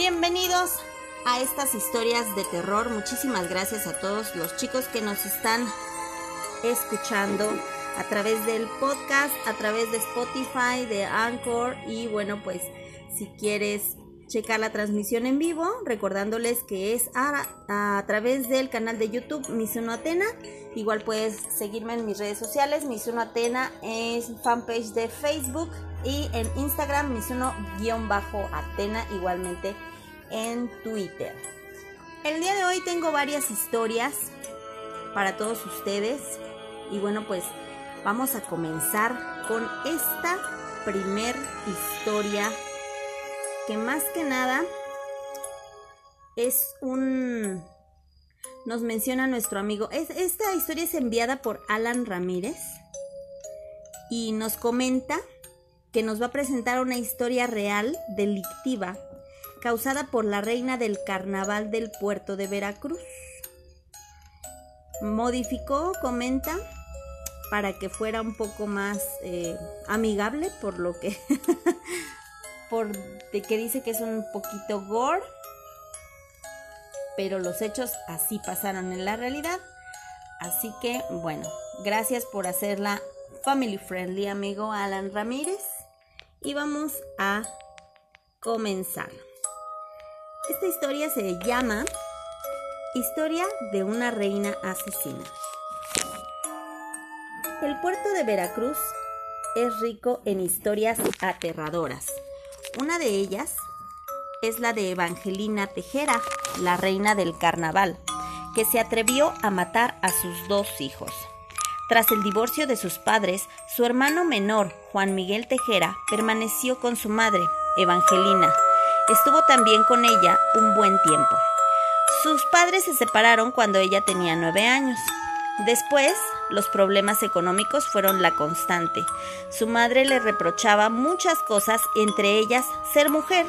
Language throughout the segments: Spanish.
Bienvenidos a estas historias de terror. Muchísimas gracias a todos los chicos que nos están escuchando a través del podcast, a través de Spotify, de Anchor y bueno, pues si quieres checar la transmisión en vivo, recordándoles que es a, a través del canal de YouTube Misuno Atena. Igual puedes seguirme en mis redes sociales, Misuno Atena es fanpage de Facebook y en Instagram Misuno-Atena igualmente en Twitter. El día de hoy tengo varias historias para todos ustedes y bueno pues vamos a comenzar con esta primer historia que más que nada es un nos menciona nuestro amigo. esta historia es enviada por Alan Ramírez y nos comenta que nos va a presentar una historia real delictiva causada por la reina del carnaval del puerto de Veracruz. Modificó, comenta, para que fuera un poco más eh, amigable, por lo que, por de que dice que es un poquito gore, pero los hechos así pasaron en la realidad. Así que, bueno, gracias por hacerla family friendly, amigo Alan Ramírez. Y vamos a comenzar. Esta historia se llama Historia de una reina asesina. El puerto de Veracruz es rico en historias aterradoras. Una de ellas es la de Evangelina Tejera, la reina del carnaval, que se atrevió a matar a sus dos hijos. Tras el divorcio de sus padres, su hermano menor, Juan Miguel Tejera, permaneció con su madre, Evangelina, Estuvo también con ella un buen tiempo. Sus padres se separaron cuando ella tenía nueve años. Después, los problemas económicos fueron la constante. Su madre le reprochaba muchas cosas, entre ellas ser mujer,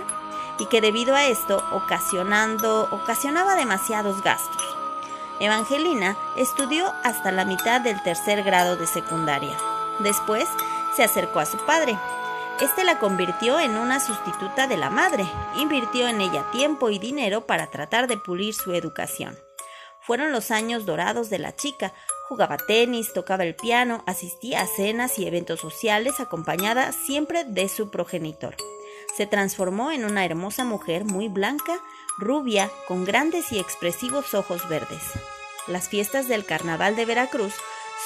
y que debido a esto ocasionando, ocasionaba demasiados gastos. Evangelina estudió hasta la mitad del tercer grado de secundaria. Después se acercó a su padre, este la convirtió en una sustituta de la madre, invirtió en ella tiempo y dinero para tratar de pulir su educación. Fueron los años dorados de la chica, jugaba tenis, tocaba el piano, asistía a cenas y eventos sociales acompañada siempre de su progenitor. Se transformó en una hermosa mujer muy blanca, rubia, con grandes y expresivos ojos verdes. Las fiestas del Carnaval de Veracruz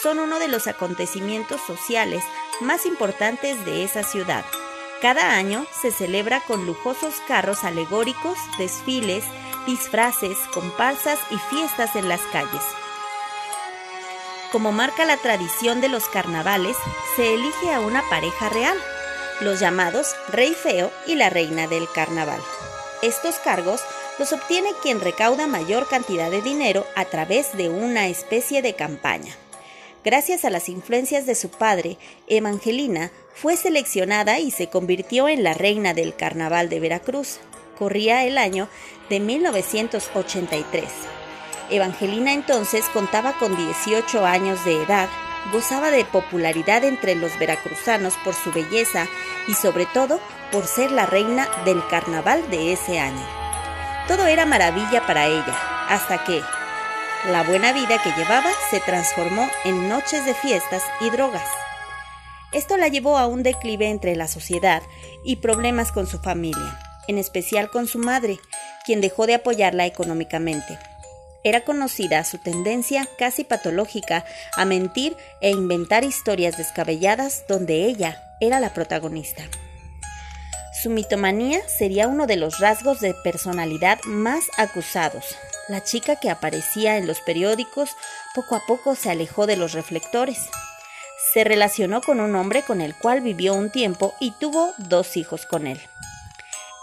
son uno de los acontecimientos sociales más importantes de esa ciudad. Cada año se celebra con lujosos carros alegóricos, desfiles, disfraces, comparsas y fiestas en las calles. Como marca la tradición de los carnavales, se elige a una pareja real, los llamados Rey Feo y la Reina del Carnaval. Estos cargos los obtiene quien recauda mayor cantidad de dinero a través de una especie de campaña. Gracias a las influencias de su padre, Evangelina fue seleccionada y se convirtió en la reina del Carnaval de Veracruz. Corría el año de 1983. Evangelina entonces contaba con 18 años de edad, gozaba de popularidad entre los veracruzanos por su belleza y sobre todo por ser la reina del carnaval de ese año. Todo era maravilla para ella, hasta que, la buena vida que llevaba se transformó en noches de fiestas y drogas. Esto la llevó a un declive entre la sociedad y problemas con su familia, en especial con su madre, quien dejó de apoyarla económicamente. Era conocida su tendencia casi patológica a mentir e inventar historias descabelladas donde ella era la protagonista. Su mitomanía sería uno de los rasgos de personalidad más acusados, la chica que aparecía en los periódicos poco a poco se alejó de los reflectores. Se relacionó con un hombre con el cual vivió un tiempo y tuvo dos hijos con él.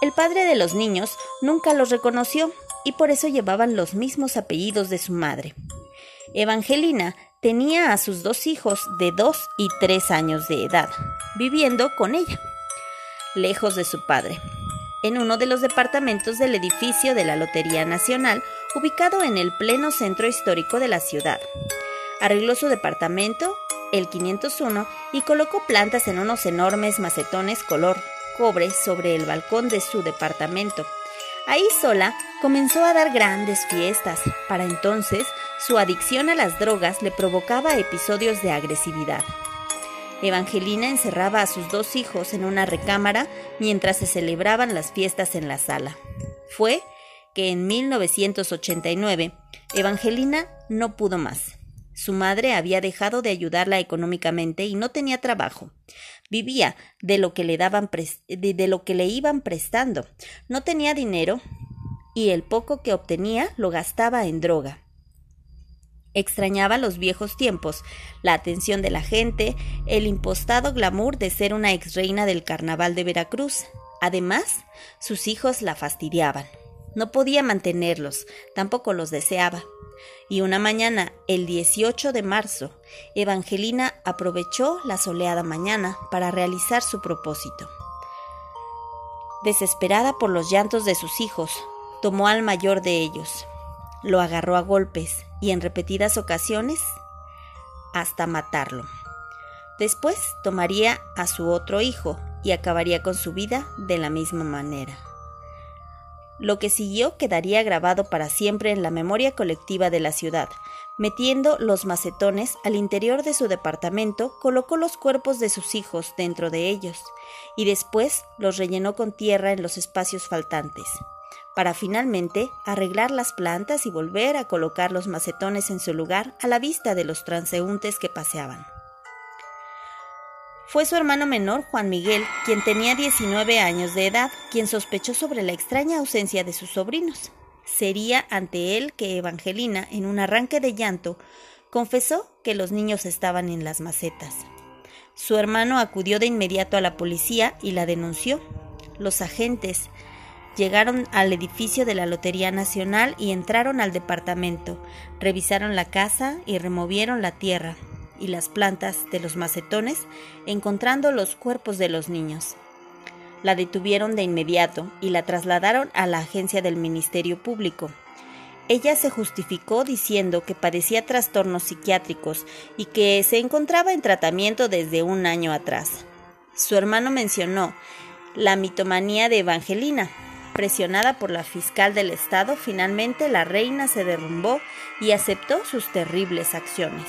El padre de los niños nunca los reconoció y por eso llevaban los mismos apellidos de su madre. Evangelina tenía a sus dos hijos de dos y tres años de edad, viviendo con ella, lejos de su padre en uno de los departamentos del edificio de la Lotería Nacional, ubicado en el pleno centro histórico de la ciudad. Arregló su departamento, el 501, y colocó plantas en unos enormes macetones color cobre sobre el balcón de su departamento. Ahí sola comenzó a dar grandes fiestas. Para entonces, su adicción a las drogas le provocaba episodios de agresividad. Evangelina encerraba a sus dos hijos en una recámara mientras se celebraban las fiestas en la sala. Fue que en 1989 Evangelina no pudo más. Su madre había dejado de ayudarla económicamente y no tenía trabajo. Vivía de lo que le daban de lo que le iban prestando. No tenía dinero y el poco que obtenía lo gastaba en droga. Extrañaba los viejos tiempos, la atención de la gente, el impostado glamour de ser una ex reina del carnaval de Veracruz. Además, sus hijos la fastidiaban. No podía mantenerlos, tampoco los deseaba. Y una mañana, el 18 de marzo, Evangelina aprovechó la soleada mañana para realizar su propósito. Desesperada por los llantos de sus hijos, tomó al mayor de ellos, lo agarró a golpes y en repetidas ocasiones hasta matarlo. Después tomaría a su otro hijo y acabaría con su vida de la misma manera. Lo que siguió quedaría grabado para siempre en la memoria colectiva de la ciudad. Metiendo los macetones al interior de su departamento, colocó los cuerpos de sus hijos dentro de ellos y después los rellenó con tierra en los espacios faltantes para finalmente arreglar las plantas y volver a colocar los macetones en su lugar a la vista de los transeúntes que paseaban. Fue su hermano menor, Juan Miguel, quien tenía 19 años de edad, quien sospechó sobre la extraña ausencia de sus sobrinos. Sería ante él que Evangelina, en un arranque de llanto, confesó que los niños estaban en las macetas. Su hermano acudió de inmediato a la policía y la denunció. Los agentes, Llegaron al edificio de la Lotería Nacional y entraron al departamento, revisaron la casa y removieron la tierra y las plantas de los macetones, encontrando los cuerpos de los niños. La detuvieron de inmediato y la trasladaron a la agencia del Ministerio Público. Ella se justificó diciendo que padecía trastornos psiquiátricos y que se encontraba en tratamiento desde un año atrás. Su hermano mencionó la mitomanía de Evangelina, Presionada por la fiscal del Estado, finalmente la reina se derrumbó y aceptó sus terribles acciones.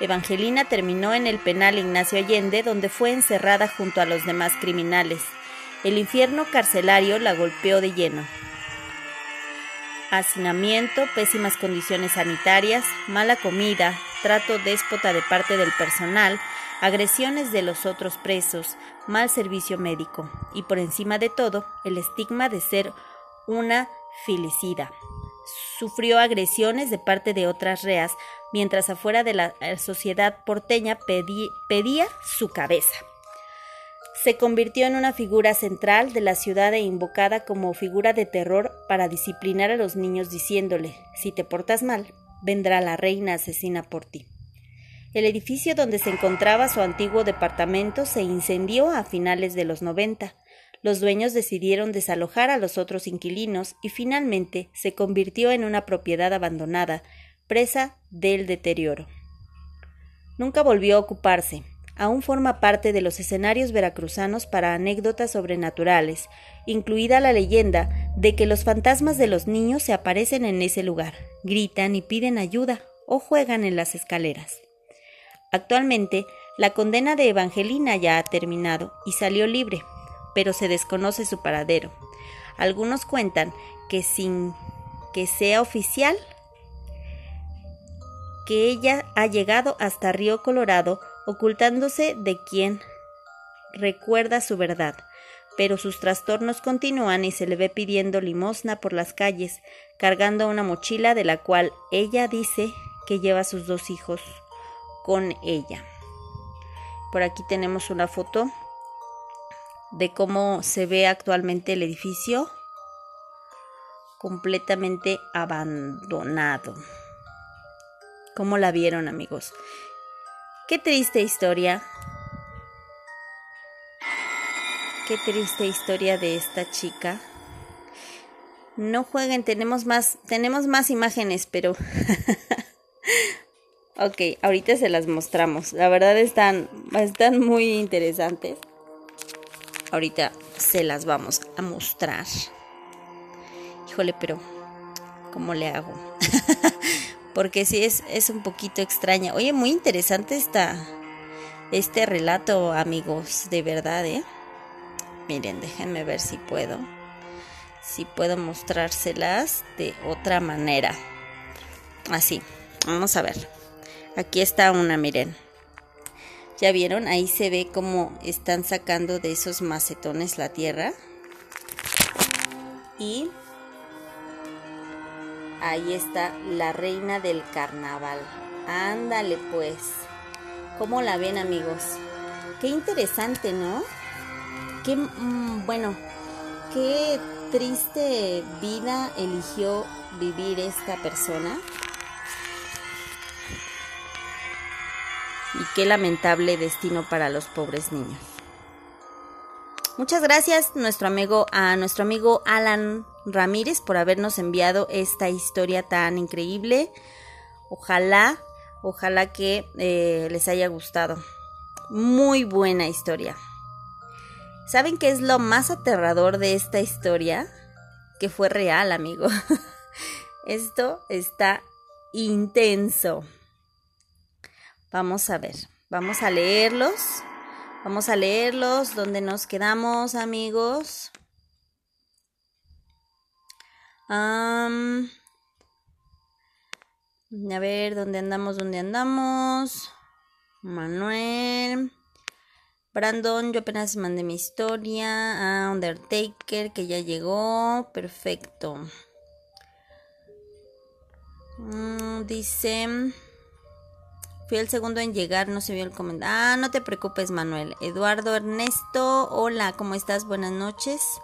Evangelina terminó en el penal Ignacio Allende, donde fue encerrada junto a los demás criminales. El infierno carcelario la golpeó de lleno. Hacinamiento, pésimas condiciones sanitarias, mala comida, trato déspota de parte del personal, agresiones de los otros presos, mal servicio médico y por encima de todo el estigma de ser una filicida. Sufrió agresiones de parte de otras reas, mientras afuera de la eh, sociedad porteña pedía su cabeza. Se convirtió en una figura central de la ciudad e invocada como figura de terror para disciplinar a los niños diciéndole, si te portas mal, vendrá la reina asesina por ti. El edificio donde se encontraba su antiguo departamento se incendió a finales de los 90. Los dueños decidieron desalojar a los otros inquilinos y finalmente se convirtió en una propiedad abandonada, presa del deterioro. Nunca volvió a ocuparse. Aún forma parte de los escenarios veracruzanos para anécdotas sobrenaturales, incluida la leyenda de que los fantasmas de los niños se aparecen en ese lugar, gritan y piden ayuda o juegan en las escaleras. Actualmente, la condena de Evangelina ya ha terminado y salió libre, pero se desconoce su paradero. Algunos cuentan que sin que sea oficial, que ella ha llegado hasta Río Colorado ocultándose de quien recuerda su verdad, pero sus trastornos continúan y se le ve pidiendo limosna por las calles, cargando una mochila de la cual ella dice que lleva a sus dos hijos con ella. Por aquí tenemos una foto de cómo se ve actualmente el edificio completamente abandonado. ¿Cómo la vieron amigos? Qué triste historia. Qué triste historia de esta chica. No jueguen, tenemos más, tenemos más imágenes, pero Ok, ahorita se las mostramos. La verdad están, están muy interesantes. Ahorita se las vamos a mostrar. Híjole, pero ¿cómo le hago? Porque sí es, es un poquito extraña. Oye, muy interesante esta, este relato, amigos, de verdad, ¿eh? Miren, déjenme ver si puedo. Si puedo mostrárselas de otra manera. Así, vamos a ver. Aquí está una, miren. ¿Ya vieron? Ahí se ve cómo están sacando de esos macetones la tierra. Y ahí está la reina del carnaval. Ándale pues. ¿Cómo la ven amigos? Qué interesante, ¿no? Qué, mm, bueno, qué triste vida eligió vivir esta persona. y qué lamentable destino para los pobres niños. Muchas gracias nuestro amigo, a nuestro amigo Alan Ramírez por habernos enviado esta historia tan increíble. Ojalá, ojalá que eh, les haya gustado. Muy buena historia. ¿Saben qué es lo más aterrador de esta historia? Que fue real, amigo. Esto está intenso. Vamos a ver, vamos a leerlos. Vamos a leerlos. ¿Dónde nos quedamos, amigos? a ver, ¿dónde andamos? ¿Dónde andamos? Manuel. Brandon, yo apenas mandé mi historia. a Undertaker, que ya llegó. Perfecto. Mm, dice. Fui el segundo en llegar, no se vio el comentario. Ah, no te preocupes, Manuel. Eduardo Ernesto, hola, ¿cómo estás? Buenas noches.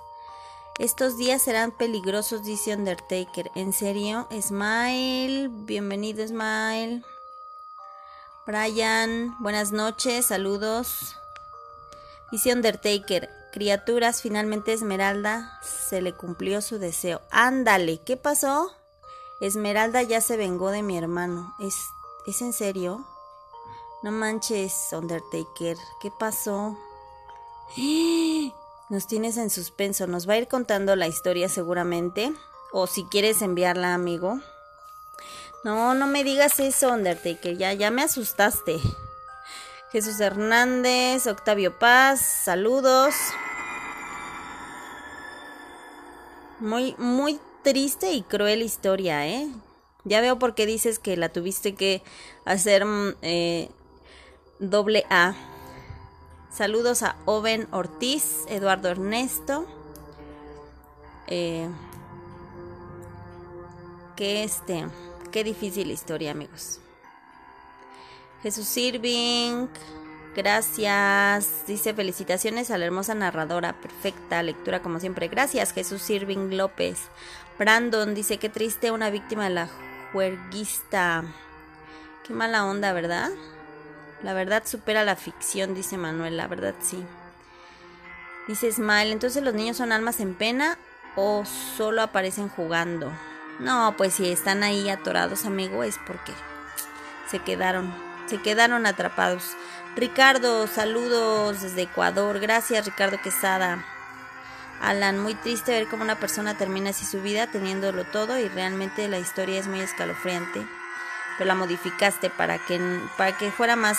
Estos días serán peligrosos, dice Undertaker. ¿En serio? Smile, bienvenido, Smile. Brian, buenas noches, saludos. Dice Undertaker, criaturas, finalmente Esmeralda se le cumplió su deseo. Ándale, ¿qué pasó? Esmeralda ya se vengó de mi hermano. ¿Es, ¿es en serio? No manches, Undertaker, ¿qué pasó? Nos tienes en suspenso, nos va a ir contando la historia seguramente. O si quieres enviarla, amigo. No, no me digas eso, Undertaker, ya, ya me asustaste. Jesús Hernández, Octavio Paz, saludos. Muy, muy triste y cruel historia, ¿eh? Ya veo por qué dices que la tuviste que hacer mm, eh, doble A. Saludos a Oven Ortiz, Eduardo Ernesto. Eh, que este, qué difícil historia, amigos. Jesús Irving, gracias. Dice felicitaciones a la hermosa narradora, perfecta lectura como siempre. Gracias, Jesús Irving López. Brandon dice qué triste una víctima de la juerguista. Qué mala onda, ¿verdad? La verdad supera la ficción, dice Manuel, la verdad sí. Dice Smile, entonces los niños son almas en pena o solo aparecen jugando. No, pues si están ahí atorados, amigo, es porque se quedaron, se quedaron atrapados. Ricardo, saludos desde Ecuador. Gracias, Ricardo Quesada. Alan, muy triste ver cómo una persona termina así su vida teniéndolo todo y realmente la historia es muy escalofriante pero la modificaste para que, para que fuera más,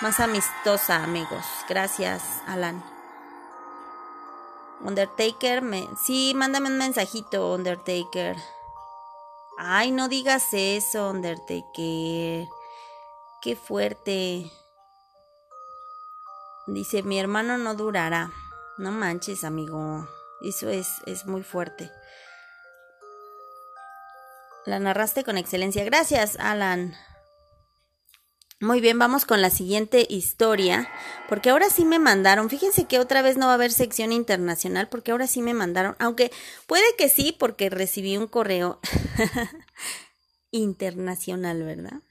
más amistosa, amigos. Gracias, Alan. Undertaker, me... sí, mándame un mensajito, Undertaker. Ay, no digas eso, Undertaker. Qué fuerte. Dice, mi hermano no durará. No manches, amigo. Eso es, es muy fuerte. La narraste con excelencia. Gracias, Alan. Muy bien, vamos con la siguiente historia, porque ahora sí me mandaron, fíjense que otra vez no va a haber sección internacional, porque ahora sí me mandaron, aunque puede que sí, porque recibí un correo internacional, ¿verdad?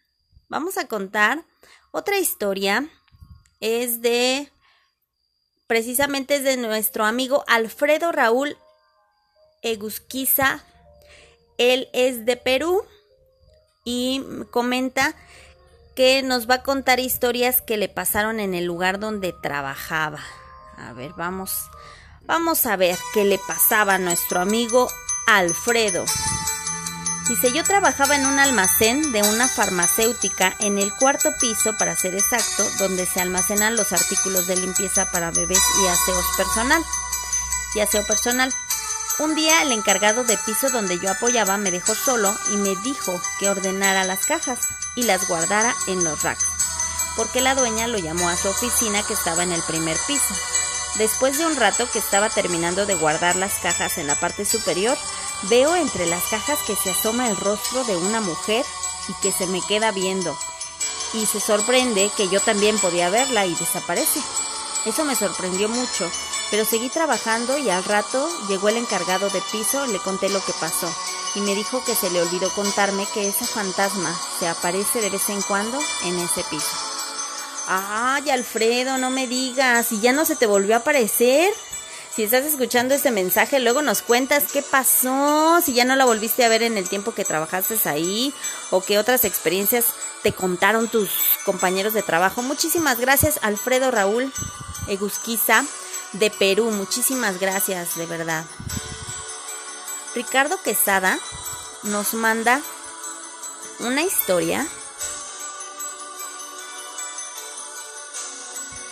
Vamos a contar otra historia, es de, precisamente es de nuestro amigo Alfredo Raúl Egusquiza él es de Perú y comenta que nos va a contar historias que le pasaron en el lugar donde trabajaba. A ver, vamos, vamos a ver qué le pasaba a nuestro amigo Alfredo. Dice, yo trabajaba en un almacén de una farmacéutica en el cuarto piso, para ser exacto, donde se almacenan los artículos de limpieza para bebés y aseos personal. Y aseo personal. Un día el encargado de piso donde yo apoyaba me dejó solo y me dijo que ordenara las cajas y las guardara en los racks, porque la dueña lo llamó a su oficina que estaba en el primer piso. Después de un rato que estaba terminando de guardar las cajas en la parte superior, veo entre las cajas que se asoma el rostro de una mujer y que se me queda viendo. Y se sorprende que yo también podía verla y desaparece. Eso me sorprendió mucho, pero seguí trabajando y al rato llegó el encargado de piso, le conté lo que pasó y me dijo que se le olvidó contarme que esa fantasma se aparece de vez en cuando en ese piso. Ay, Alfredo, no me digas. ¿Y ya no se te volvió a aparecer? Si estás escuchando este mensaje, luego nos cuentas qué pasó, si ya no la volviste a ver en el tiempo que trabajaste ahí o qué otras experiencias te contaron tus compañeros de trabajo. Muchísimas gracias, Alfredo Raúl Egusquiza de Perú. Muchísimas gracias, de verdad. Ricardo Quesada nos manda una historia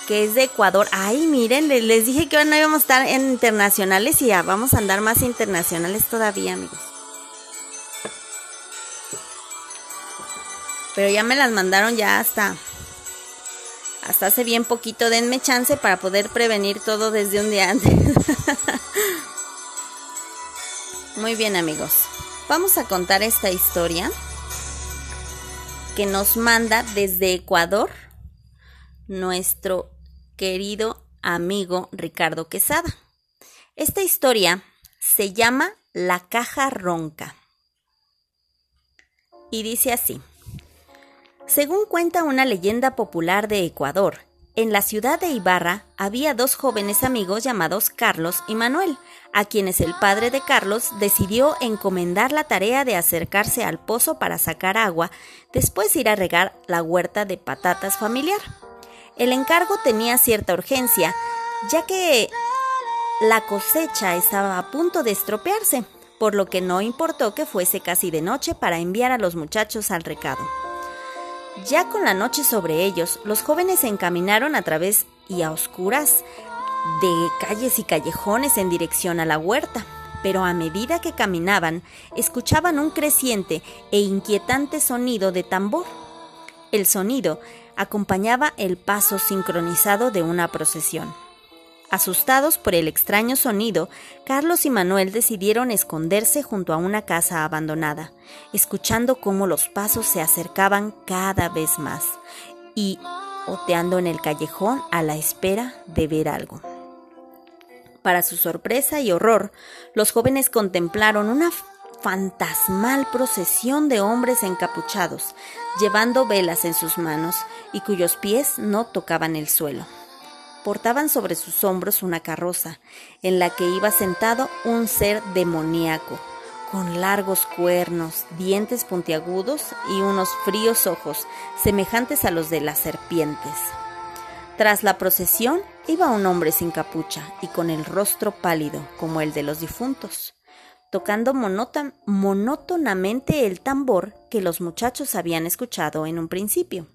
que es de Ecuador. Ay, miren, les, dije que no íbamos a estar en internacionales y ya vamos a andar más internacionales todavía, amigos. Pero ya me las mandaron ya hasta hasta hace bien poquito. Denme chance para poder prevenir todo desde un día antes. Muy bien, amigos. Vamos a contar esta historia que nos manda desde Ecuador nuestro querido amigo Ricardo Quesada. Esta historia se llama La caja ronca. Y dice así. Según cuenta una leyenda popular de Ecuador, en la ciudad de Ibarra había dos jóvenes amigos llamados Carlos y Manuel, a quienes el padre de Carlos decidió encomendar la tarea de acercarse al pozo para sacar agua, después ir a regar la huerta de patatas familiar. El encargo tenía cierta urgencia, ya que la cosecha estaba a punto de estropearse, por lo que no importó que fuese casi de noche para enviar a los muchachos al recado. Ya con la noche sobre ellos, los jóvenes se encaminaron a través y a oscuras de calles y callejones en dirección a la huerta, pero a medida que caminaban, escuchaban un creciente e inquietante sonido de tambor. El sonido acompañaba el paso sincronizado de una procesión. Asustados por el extraño sonido, Carlos y Manuel decidieron esconderse junto a una casa abandonada, escuchando cómo los pasos se acercaban cada vez más y oteando en el callejón a la espera de ver algo. Para su sorpresa y horror, los jóvenes contemplaron una fantasmal procesión de hombres encapuchados, llevando velas en sus manos y cuyos pies no tocaban el suelo. Portaban sobre sus hombros una carroza, en la que iba sentado un ser demoníaco, con largos cuernos, dientes puntiagudos y unos fríos ojos, semejantes a los de las serpientes. Tras la procesión iba un hombre sin capucha y con el rostro pálido como el de los difuntos tocando monótonamente el tambor que los muchachos habían escuchado en un principio.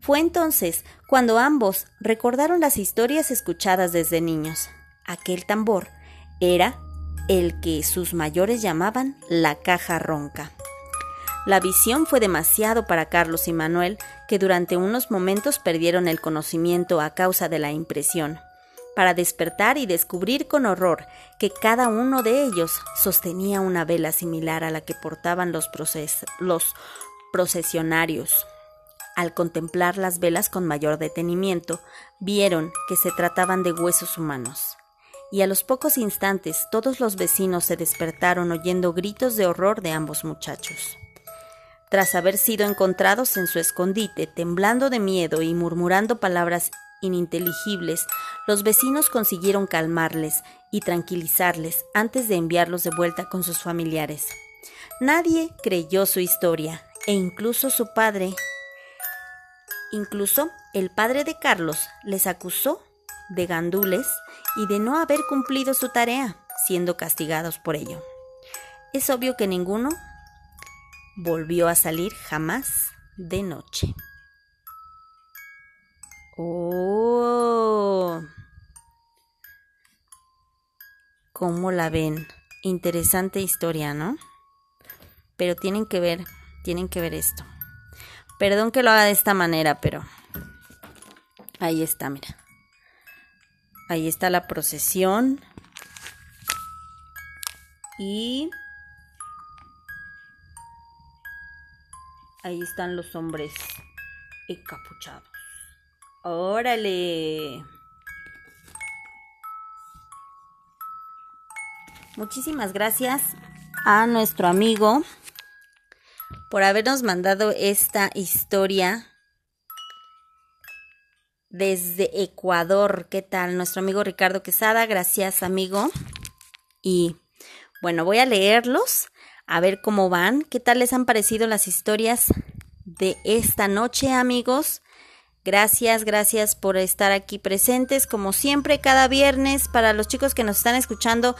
Fue entonces cuando ambos recordaron las historias escuchadas desde niños. Aquel tambor era el que sus mayores llamaban la caja ronca. La visión fue demasiado para Carlos y Manuel, que durante unos momentos perdieron el conocimiento a causa de la impresión para despertar y descubrir con horror que cada uno de ellos sostenía una vela similar a la que portaban los, los procesionarios. Al contemplar las velas con mayor detenimiento, vieron que se trataban de huesos humanos. Y a los pocos instantes todos los vecinos se despertaron oyendo gritos de horror de ambos muchachos. Tras haber sido encontrados en su escondite, temblando de miedo y murmurando palabras ininteligibles, los vecinos consiguieron calmarles y tranquilizarles antes de enviarlos de vuelta con sus familiares. Nadie creyó su historia, e incluso su padre, incluso el padre de Carlos, les acusó de gandules y de no haber cumplido su tarea, siendo castigados por ello. Es obvio que ninguno volvió a salir jamás de noche. Oh. ¿Cómo la ven? Interesante historia, ¿no? Pero tienen que ver, tienen que ver esto. Perdón que lo haga de esta manera, pero ahí está, mira. Ahí está la procesión. Y ahí están los hombres encapuchados. Órale. Muchísimas gracias a nuestro amigo por habernos mandado esta historia desde Ecuador. ¿Qué tal? Nuestro amigo Ricardo Quesada. Gracias, amigo. Y bueno, voy a leerlos, a ver cómo van. ¿Qué tal les han parecido las historias de esta noche, amigos? Gracias, gracias por estar aquí presentes, como siempre, cada viernes. Para los chicos que nos están escuchando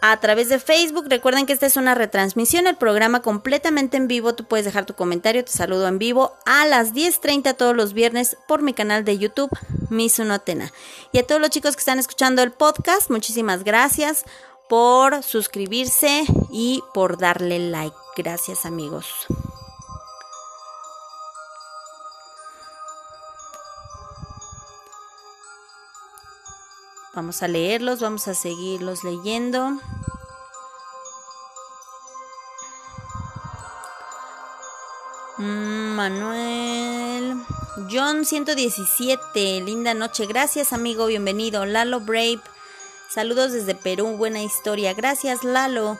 a través de Facebook, recuerden que esta es una retransmisión, el programa completamente en vivo. Tú puedes dejar tu comentario, te saludo en vivo a las 10:30 todos los viernes por mi canal de YouTube, Miss Unotena. Y a todos los chicos que están escuchando el podcast, muchísimas gracias por suscribirse y por darle like. Gracias, amigos. Vamos a leerlos, vamos a seguirlos leyendo. Mm, Manuel. John 117, linda noche. Gracias amigo, bienvenido. Lalo Brave, saludos desde Perú, buena historia. Gracias Lalo.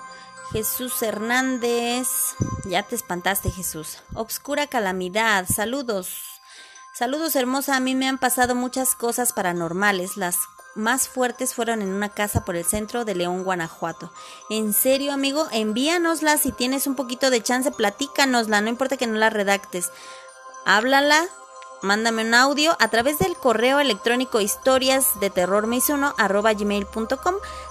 Jesús Hernández, ya te espantaste Jesús. Obscura calamidad, saludos. Saludos hermosa, a mí me han pasado muchas cosas paranormales, las más fuertes fueron en una casa por el centro de León, Guanajuato. En serio, amigo, envíanosla si tienes un poquito de chance, platícanosla, no importa que no la redactes. Háblala, mándame un audio a través del correo electrónico historias de terror.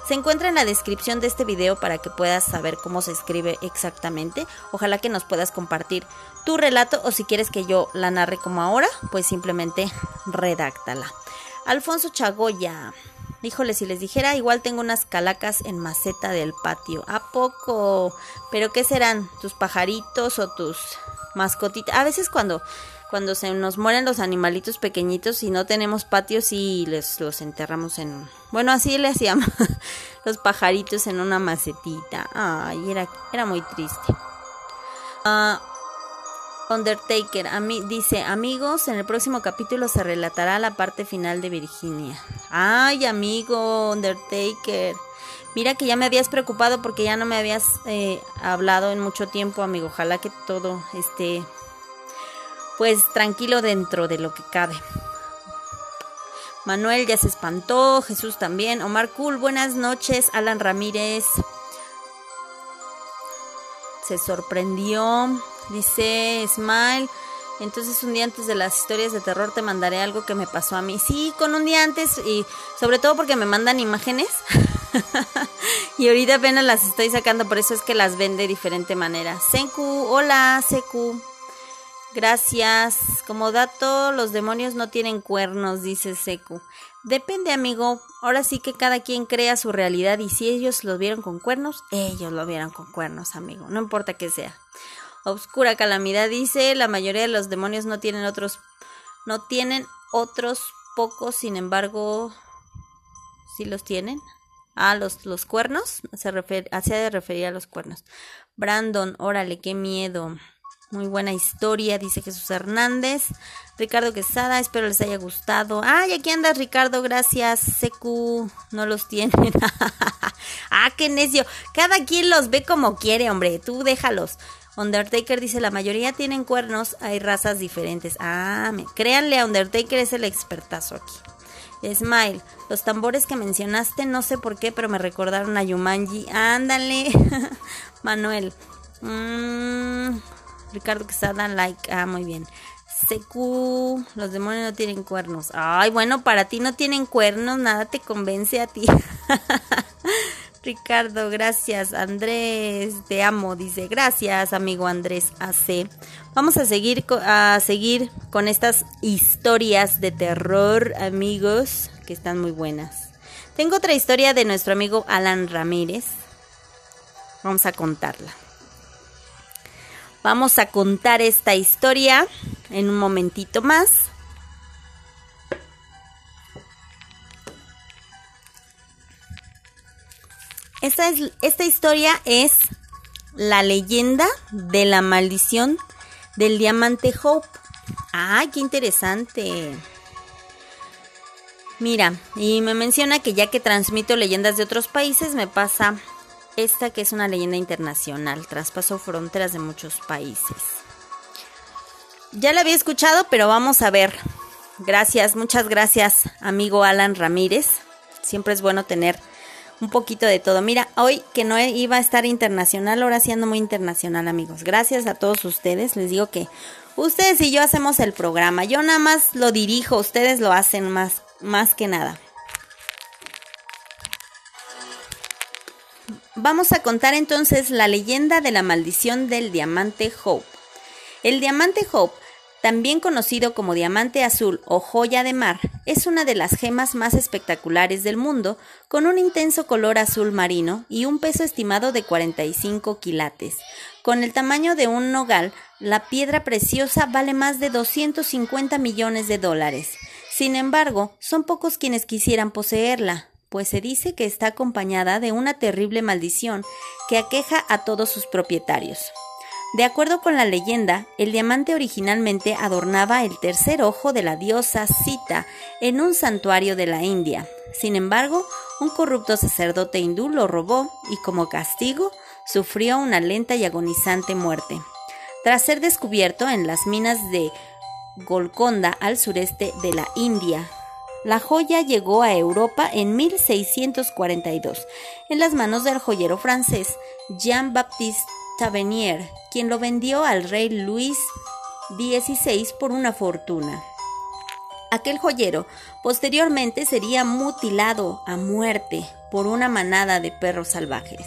Se encuentra en la descripción de este video para que puedas saber cómo se escribe exactamente. Ojalá que nos puedas compartir tu relato o si quieres que yo la narre como ahora, pues simplemente redáctala. Alfonso Chagoya. Híjole, si les dijera, igual tengo unas calacas en maceta del patio. ¿A poco? ¿Pero qué serán? ¿Tus pajaritos o tus mascotitas? A veces cuando, cuando se nos mueren los animalitos pequeñitos y no tenemos patios y les los enterramos en... Bueno, así le hacíamos los pajaritos en una macetita. Ay, era, era muy triste. Ah... Undertaker a mí, dice, amigos, en el próximo capítulo se relatará la parte final de Virginia. Ay, amigo, Undertaker. Mira que ya me habías preocupado porque ya no me habías eh, hablado en mucho tiempo, amigo. Ojalá que todo esté, pues, tranquilo dentro de lo que cabe. Manuel ya se espantó, Jesús también, Omar Cool, buenas noches, Alan Ramírez se sorprendió, Dice Smile. Entonces un día antes de las historias de terror te mandaré algo que me pasó a mí. Sí, con un día antes y sobre todo porque me mandan imágenes. y ahorita apenas las estoy sacando, por eso es que las ven de diferente manera. Senku, hola, Seku. Gracias. Como dato, los demonios no tienen cuernos, dice Seku. Depende, amigo. Ahora sí que cada quien crea su realidad y si ellos lo vieron con cuernos, ellos lo vieron con cuernos, amigo. No importa que sea. Obscura calamidad dice, la mayoría de los demonios no tienen otros, no tienen otros pocos, sin embargo, sí los tienen. Ah, los, los cuernos, se hacía de referir a los cuernos. Brandon, órale, qué miedo. Muy buena historia, dice Jesús Hernández. Ricardo Quesada, espero les haya gustado. Ay, aquí andas, Ricardo, gracias. Secu, no los tienen. ah, qué necio. Cada quien los ve como quiere, hombre. Tú déjalos. Undertaker dice, la mayoría tienen cuernos, hay razas diferentes. Ah, me, créanle, Undertaker es el expertazo aquí. Smile, los tambores que mencionaste, no sé por qué, pero me recordaron a Yumanji. Ándale, Manuel. Mm, Ricardo Quesada, like. Ah, muy bien. Secu, los demonios no tienen cuernos. Ay, bueno, para ti no tienen cuernos, nada te convence a ti. Ricardo, gracias. Andrés, te amo, dice. Gracias, amigo Andrés AC. Vamos a seguir, a seguir con estas historias de terror, amigos, que están muy buenas. Tengo otra historia de nuestro amigo Alan Ramírez. Vamos a contarla. Vamos a contar esta historia en un momentito más. Esta, es, esta historia es la leyenda de la maldición del diamante Hope. ¡Ay, qué interesante! Mira, y me menciona que ya que transmito leyendas de otros países, me pasa esta que es una leyenda internacional, traspasó fronteras de muchos países. Ya la había escuchado, pero vamos a ver. Gracias, muchas gracias, amigo Alan Ramírez. Siempre es bueno tener un poquito de todo. Mira, hoy que no iba a estar internacional, ahora siendo muy internacional, amigos. Gracias a todos ustedes. Les digo que ustedes y yo hacemos el programa. Yo nada más lo dirijo, ustedes lo hacen más, más que nada. Vamos a contar entonces la leyenda de la maldición del diamante Hope. El diamante Hope también conocido como diamante azul o joya de mar, es una de las gemas más espectaculares del mundo, con un intenso color azul marino y un peso estimado de 45 quilates. Con el tamaño de un nogal, la piedra preciosa vale más de 250 millones de dólares. Sin embargo, son pocos quienes quisieran poseerla, pues se dice que está acompañada de una terrible maldición que aqueja a todos sus propietarios. De acuerdo con la leyenda, el diamante originalmente adornaba el tercer ojo de la diosa Sita en un santuario de la India. Sin embargo, un corrupto sacerdote hindú lo robó y como castigo sufrió una lenta y agonizante muerte. Tras ser descubierto en las minas de Golconda al sureste de la India, la joya llegó a Europa en 1642 en las manos del joyero francés Jean-Baptiste Tavernier, quien lo vendió al rey Luis XVI por una fortuna. Aquel joyero posteriormente sería mutilado a muerte por una manada de perros salvajes.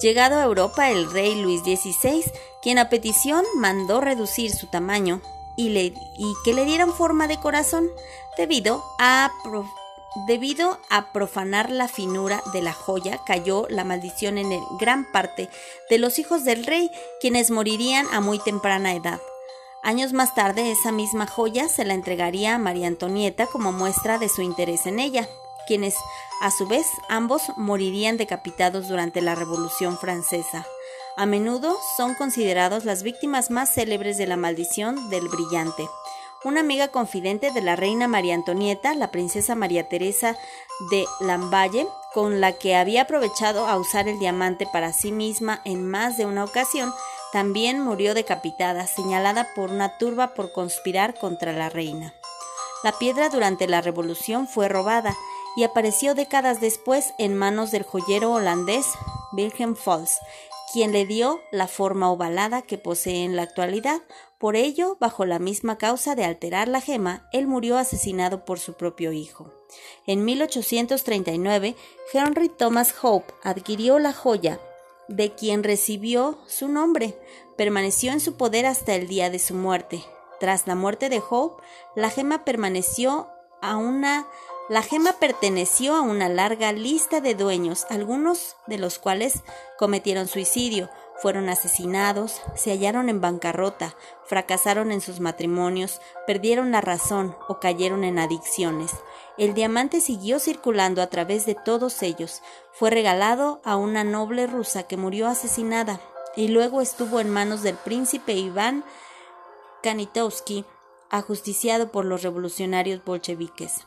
Llegado a Europa el rey Luis XVI, quien a petición mandó reducir su tamaño y, que le dieran forma de corazón debido a Debido a profanar la finura de la joya, cayó la maldición en gran parte de los hijos del rey, quienes morirían a muy temprana edad. Años más tarde, esa misma joya se la entregaría a María Antonieta como muestra de su interés en ella, quienes, a su vez, ambos morirían decapitados durante la Revolución Francesa. A menudo son considerados las víctimas más célebres de la maldición del brillante una amiga confidente de la reina María Antonieta, la princesa María Teresa de Lamballe, con la que había aprovechado a usar el diamante para sí misma en más de una ocasión, también murió decapitada, señalada por una turba por conspirar contra la reina. La piedra durante la revolución fue robada y apareció décadas después en manos del joyero holandés Wilhelm Falls, quien le dio la forma ovalada que posee en la actualidad, por ello, bajo la misma causa de alterar la gema, él murió asesinado por su propio hijo. En 1839, Henry Thomas Hope adquirió la joya, de quien recibió su nombre. Permaneció en su poder hasta el día de su muerte. Tras la muerte de Hope, la gema permaneció a una la gema perteneció a una larga lista de dueños, algunos de los cuales cometieron suicidio, fueron asesinados, se hallaron en bancarrota, fracasaron en sus matrimonios, perdieron la razón o cayeron en adicciones. El diamante siguió circulando a través de todos ellos. Fue regalado a una noble rusa que murió asesinada y luego estuvo en manos del príncipe Iván Kanitovsky, ajusticiado por los revolucionarios bolcheviques.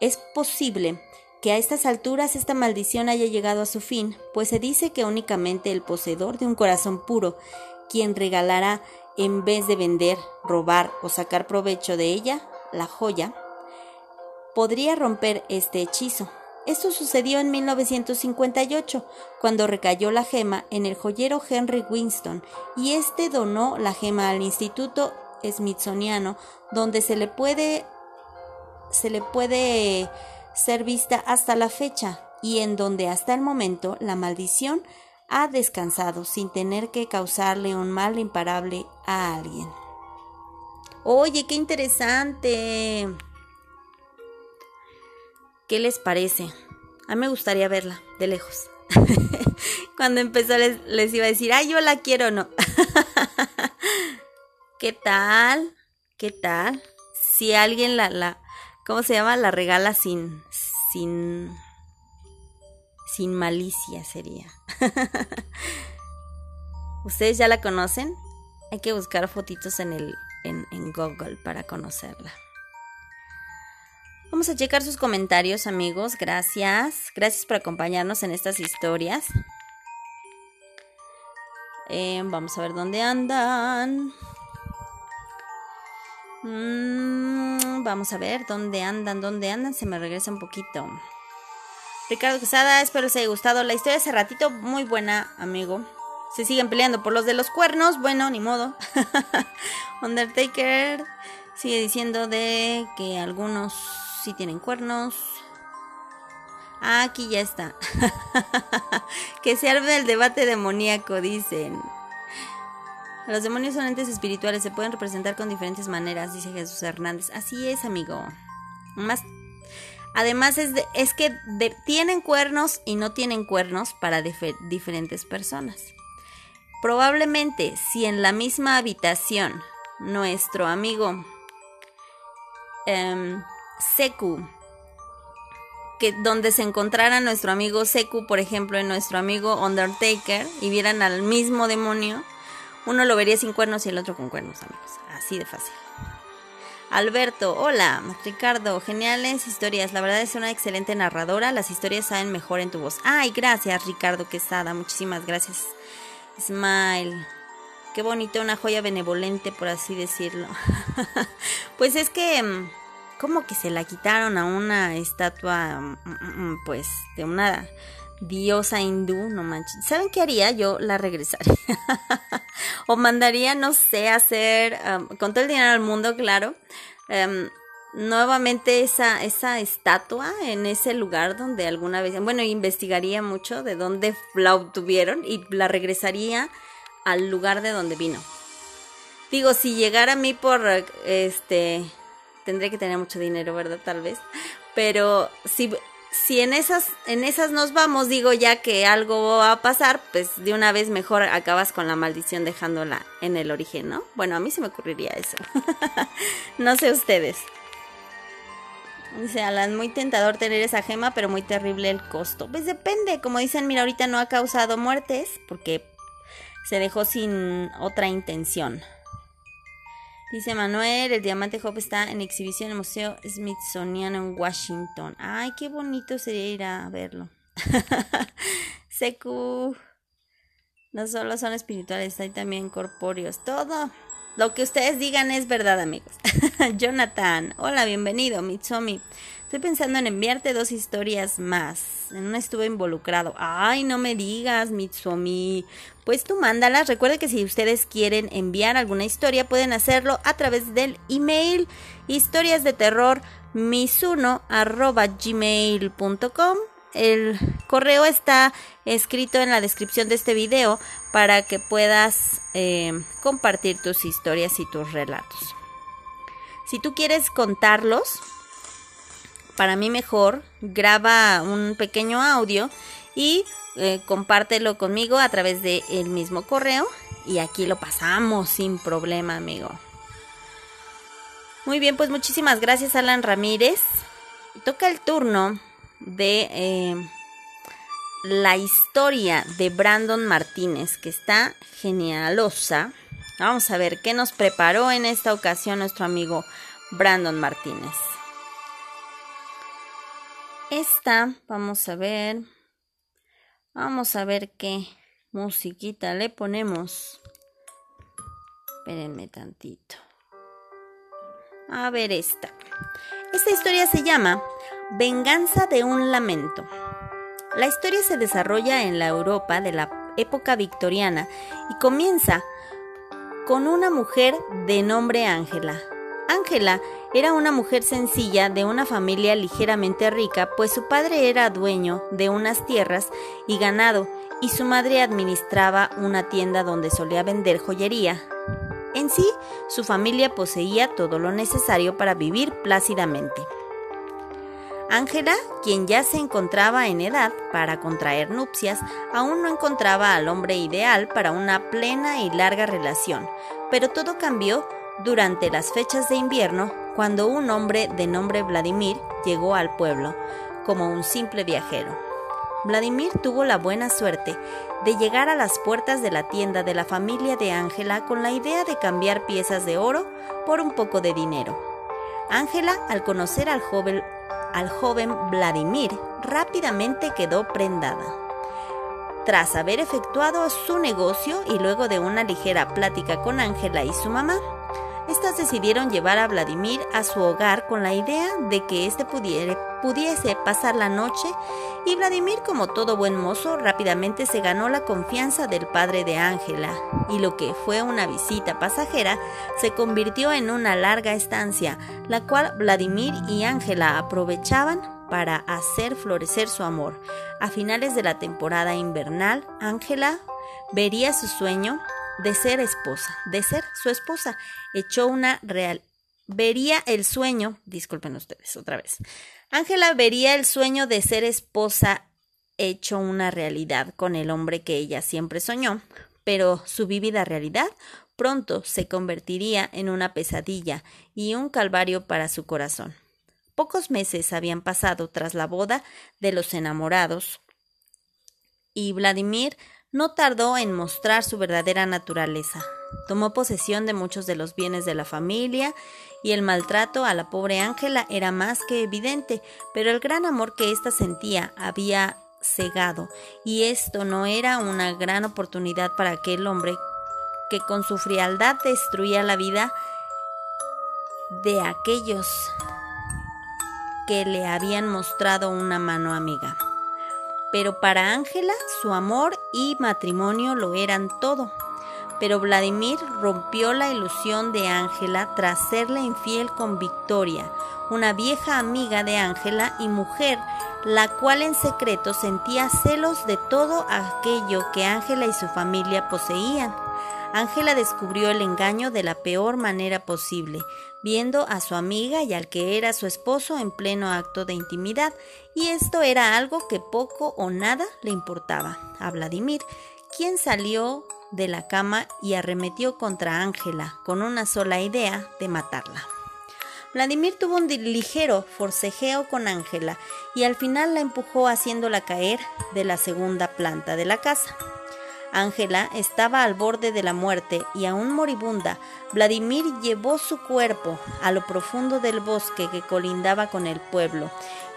Es posible que a estas alturas esta maldición haya llegado a su fin, pues se dice que únicamente el poseedor de un corazón puro, quien regalará en vez de vender, robar o sacar provecho de ella, la joya, podría romper este hechizo. Esto sucedió en 1958, cuando recayó la gema en el joyero Henry Winston, y este donó la gema al Instituto Smithsoniano, donde se le puede se le puede ser vista hasta la fecha y en donde hasta el momento la maldición ha descansado sin tener que causarle un mal imparable a alguien. Oye, qué interesante. ¿Qué les parece? A mí me gustaría verla de lejos. Cuando empezó les, iba a decir, ay, yo la quiero, no. ¿Qué tal? ¿Qué tal? Si alguien la, la, ¿cómo se llama? La regala sin, sin, sin malicia sería. ¿Ustedes ya la conocen? Hay que buscar fotitos en, el, en, Google para conocerla. Vamos a checar sus comentarios, amigos. Gracias. Gracias por acompañarnos en estas historias. Eh, vamos a ver dónde andan. Mm, vamos a ver dónde andan, dónde andan. Se me regresa un poquito. Ricardo Quesada, espero les haya gustado la historia hace ratito. Muy buena, amigo. Se siguen peleando por los de los cuernos. Bueno, ni modo. Undertaker sigue diciendo de que algunos sí tienen cuernos. Aquí ya está. que se arme el debate demoníaco, dicen. Los demonios son entes espirituales, se pueden representar con diferentes maneras, dice Jesús Hernández. Así es, amigo. Más, además es, es que tienen cuernos y no tienen cuernos para diferentes personas. Probablemente si en la misma habitación nuestro amigo em, Seku que donde se encontrara nuestro amigo Seku, por ejemplo, en nuestro amigo Undertaker, y vieran al mismo demonio, uno lo vería sin cuernos y el otro con cuernos, amigos. Así de fácil. Alberto, hola. Ricardo, geniales historias. La verdad es una excelente narradora. Las historias saben mejor en tu voz. Ay, gracias, Ricardo Quesada. Muchísimas gracias. Smile. Qué bonito, una joya benevolente, por así decirlo. pues es que mm, como que se la quitaron a una estatua, mm, mm, pues, de una diosa hindú, no manches. ¿Saben qué haría? Yo la regresaría. o mandaría, no sé, hacer, con todo el dinero del mundo, claro, em, nuevamente esa, esa estatua en ese lugar donde alguna vez, bueno, investigaría mucho de dónde la obtuvieron y la regresaría al lugar de donde vino. Digo, si llegara a mí por, este, tendré que tener mucho dinero, ¿verdad? Tal vez. Pero si, si en esas, en esas nos vamos, digo ya que algo va a pasar, pues de una vez mejor acabas con la maldición dejándola en el origen, ¿no? Bueno, a mí se me ocurriría eso. no sé ustedes. Dice Alan, muy tentador tener esa gema, pero muy terrible el costo. Pues depende, como dicen, mira, ahorita no ha causado muertes porque se dejó sin otra intención. Dice Manuel, el diamante Hope está en exhibición en el Museo Smithsoniano en Washington. Ay, qué bonito sería ir a verlo. Secu. No solo son espirituales, hay también corpóreos. Todo lo que ustedes digan es verdad, amigos. Jonathan, hola, bienvenido, Mitsomi. Estoy pensando en enviarte dos historias más. En una estuve involucrado. Ay, no me digas, Mitsuomi. Pues tú mándalas. Recuerden que si ustedes quieren enviar alguna historia, pueden hacerlo a través del email historias de terror misuno.gmail.com. El correo está escrito en la descripción de este video para que puedas eh, compartir tus historias y tus relatos. Si tú quieres contarlos, para mí mejor, graba un pequeño audio y eh, compártelo conmigo a través del el mismo correo y aquí lo pasamos sin problema, amigo. Muy bien, pues muchísimas gracias, Alan Ramírez. Toca el turno de eh, la historia de Brandon Martínez, que está genialosa. Vamos a ver qué nos preparó en esta ocasión nuestro amigo Brandon Martínez. Esta, vamos a ver. Vamos a ver qué musiquita le ponemos. Espérenme tantito. A ver esta. Esta historia se llama Venganza de un lamento. La historia se desarrolla en la Europa de la época victoriana y comienza con una mujer de nombre Ángela. Ángela Era una mujer sencilla de una familia ligeramente rica, pues su padre era dueño de unas tierras y ganado y su madre administraba una tienda donde solía vender joyería. En sí, su familia poseía todo lo necesario para vivir plácidamente. Ángela, quien ya se encontraba en edad para contraer nupcias, aún no encontraba al hombre ideal para una plena y larga relación, pero todo cambió durante las fechas de invierno cuando un hombre de nombre Vladimir llegó al pueblo como un simple viajero. Vladimir tuvo la buena suerte de llegar a las puertas de la tienda de la familia de Ángela con la idea de cambiar piezas de oro por un poco de dinero. Ángela, al conocer al joven, al joven Vladimir, rápidamente quedó prendada. Tras haber efectuado su negocio y luego de una ligera plática con Ángela y su mamá, estas decidieron llevar a Vladimir a su hogar con la idea de que éste pudiese pasar la noche y Vladimir, como todo buen mozo, rápidamente se ganó la confianza del padre de Ángela y lo que fue una visita pasajera se convirtió en una larga estancia, la cual Vladimir y Ángela aprovechaban para hacer florecer su amor. A finales de la temporada invernal, Ángela vería su sueño de ser esposa, de ser su esposa. Echó una real. Vería el sueño, disculpen ustedes otra vez. Ángela vería el sueño de ser esposa hecho una realidad con el hombre que ella siempre soñó, pero su vívida realidad pronto se convertiría en una pesadilla y un calvario para su corazón. Pocos meses habían pasado tras la boda de los enamorados y Vladimir no tardó en mostrar su verdadera naturaleza. Tomó posesión de muchos de los bienes de la familia y el maltrato a la pobre Ángela era más que evidente, pero el gran amor que ésta sentía había cegado, y esto no era una gran oportunidad para aquel hombre que con su frialdad destruía la vida de aquellos que le habían mostrado una mano amiga pero para Ángela su amor y matrimonio lo eran todo. Pero Vladimir rompió la ilusión de Ángela tras serle infiel con Victoria, una vieja amiga de Ángela y mujer, la cual en secreto sentía celos de todo aquello que Ángela y su familia poseían. Ángela descubrió el engaño de la peor manera posible, viendo a su amiga y al que era su esposo en pleno acto de intimidad, y esto era algo que poco o nada le importaba a Vladimir, quien salió de la cama y arremetió contra Ángela con una sola idea de matarla. Vladimir tuvo un ligero forcejeo con Ángela y al final la empujó haciéndola caer de la segunda planta de la casa. Ángela estaba al borde de la muerte y aún moribunda, Vladimir llevó su cuerpo a lo profundo del bosque que colindaba con el pueblo,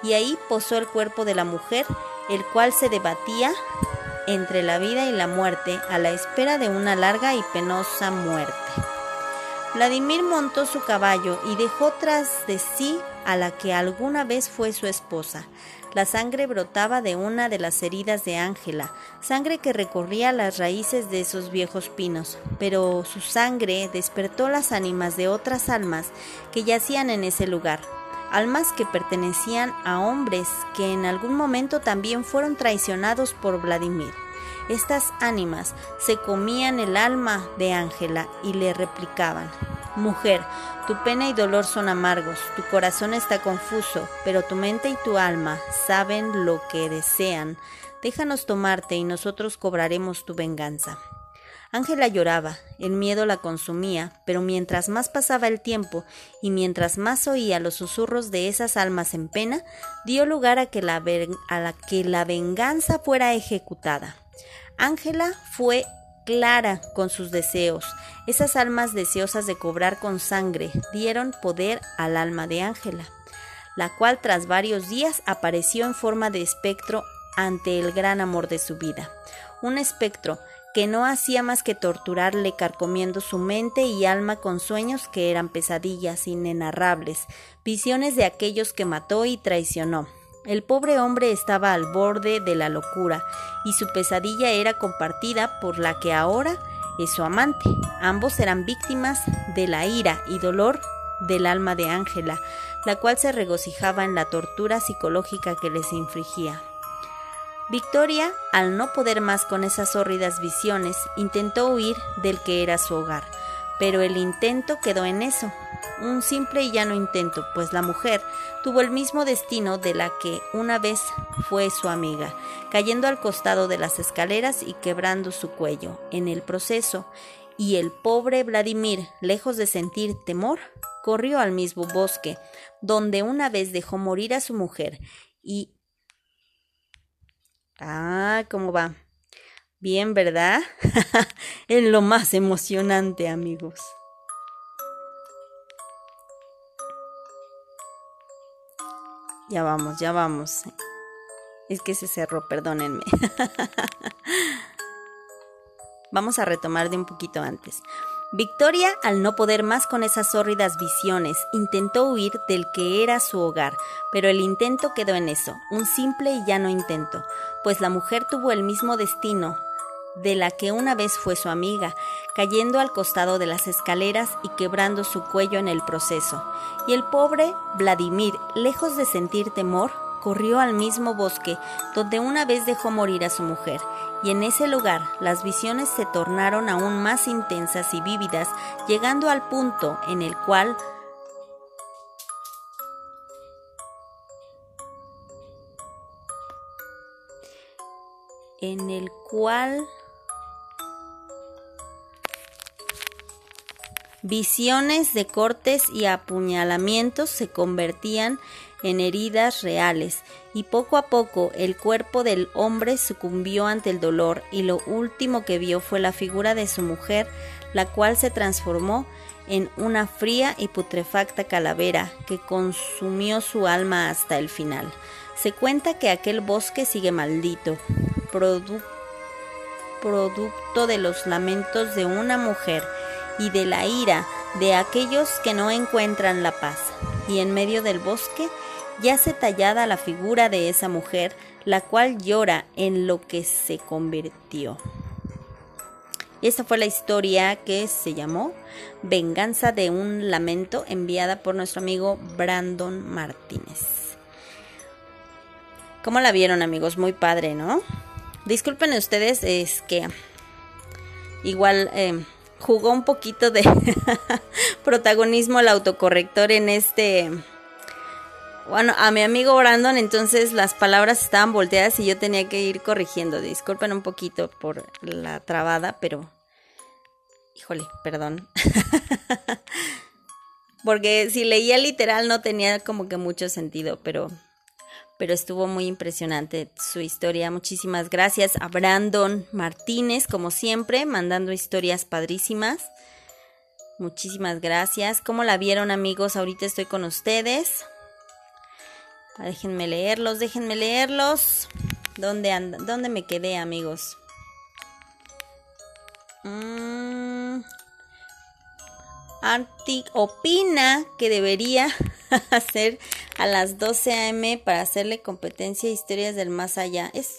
y ahí posó el cuerpo de la mujer, el cual se debatía entre la vida y la muerte a la espera de una larga y penosa muerte. Vladimir montó su caballo y dejó tras de sí a la que alguna vez fue su esposa. La sangre brotaba de una de las heridas de Ángela, sangre que recorría las raíces de esos viejos pinos, pero su sangre despertó las ánimas de otras almas que yacían en ese lugar, almas que pertenecían a hombres que en algún momento también fueron traicionados por Vladimir. Estas ánimas se comían el alma de Ángela y le replicaban, Mujer, tu pena y dolor son amargos, tu corazón está confuso, pero tu mente y tu alma saben lo que desean. Déjanos tomarte y nosotros cobraremos tu venganza. Ángela lloraba, el miedo la consumía, pero mientras más pasaba el tiempo y mientras más oía los susurros de esas almas en pena, dio lugar a que la, la, que la venganza fuera ejecutada. Ángela fue clara con sus deseos. Esas almas deseosas de cobrar con sangre dieron poder al alma de Ángela, la cual tras varios días apareció en forma de espectro ante el gran amor de su vida. Un espectro que no hacía más que torturarle carcomiendo su mente y alma con sueños que eran pesadillas inenarrables, visiones de aquellos que mató y traicionó, el pobre hombre estaba al borde de la locura y su pesadilla era compartida por la que ahora es su amante. Ambos eran víctimas de la ira y dolor del alma de Ángela, la cual se regocijaba en la tortura psicológica que les infligía. Victoria, al no poder más con esas hórridas visiones, intentó huir del que era su hogar, pero el intento quedó en eso, un simple y llano intento, pues la mujer tuvo el mismo destino de la que una vez fue su amiga, cayendo al costado de las escaleras y quebrando su cuello. En el proceso, y el pobre Vladimir, lejos de sentir temor, corrió al mismo bosque, donde una vez dejó morir a su mujer y... Ah, ¿cómo va? Bien, ¿verdad? en lo más emocionante, amigos. Ya vamos, ya vamos. Es que se cerró, perdónenme. Vamos a retomar de un poquito antes. Victoria, al no poder más con esas hórridas visiones, intentó huir del que era su hogar, pero el intento quedó en eso, un simple y llano intento, pues la mujer tuvo el mismo destino de la que una vez fue su amiga, cayendo al costado de las escaleras y quebrando su cuello en el proceso. Y el pobre Vladimir, lejos de sentir temor, corrió al mismo bosque donde una vez dejó morir a su mujer, y en ese lugar las visiones se tornaron aún más intensas y vívidas, llegando al punto en el cual en el cual Visiones de cortes y apuñalamientos se convertían en heridas reales y poco a poco el cuerpo del hombre sucumbió ante el dolor y lo último que vio fue la figura de su mujer, la cual se transformó en una fría y putrefacta calavera que consumió su alma hasta el final. Se cuenta que aquel bosque sigue maldito, producto de los lamentos de una mujer y de la ira de aquellos que no encuentran la paz. Y en medio del bosque yace tallada la figura de esa mujer, la cual llora en lo que se convirtió. Esta fue la historia que se llamó Venganza de un lamento, enviada por nuestro amigo Brandon Martínez. ¿Cómo la vieron amigos? Muy padre, ¿no? Disculpen ustedes, es que igual... Eh, jugó un poquito de protagonismo el autocorrector en este... Bueno, a mi amigo Brandon entonces las palabras estaban volteadas y yo tenía que ir corrigiendo. Disculpen un poquito por la trabada, pero... Híjole, perdón. Porque si leía literal no tenía como que mucho sentido, pero pero estuvo muy impresionante su historia. Muchísimas gracias a Brandon Martínez, como siempre, mandando historias padrísimas. Muchísimas gracias. ¿Cómo la vieron amigos? Ahorita estoy con ustedes. Déjenme leerlos, déjenme leerlos. ¿Dónde, ¿Dónde me quedé amigos? Mm, Arctic opina que debería hacer a las 12 a.m. para hacerle competencia a historias del más allá. Es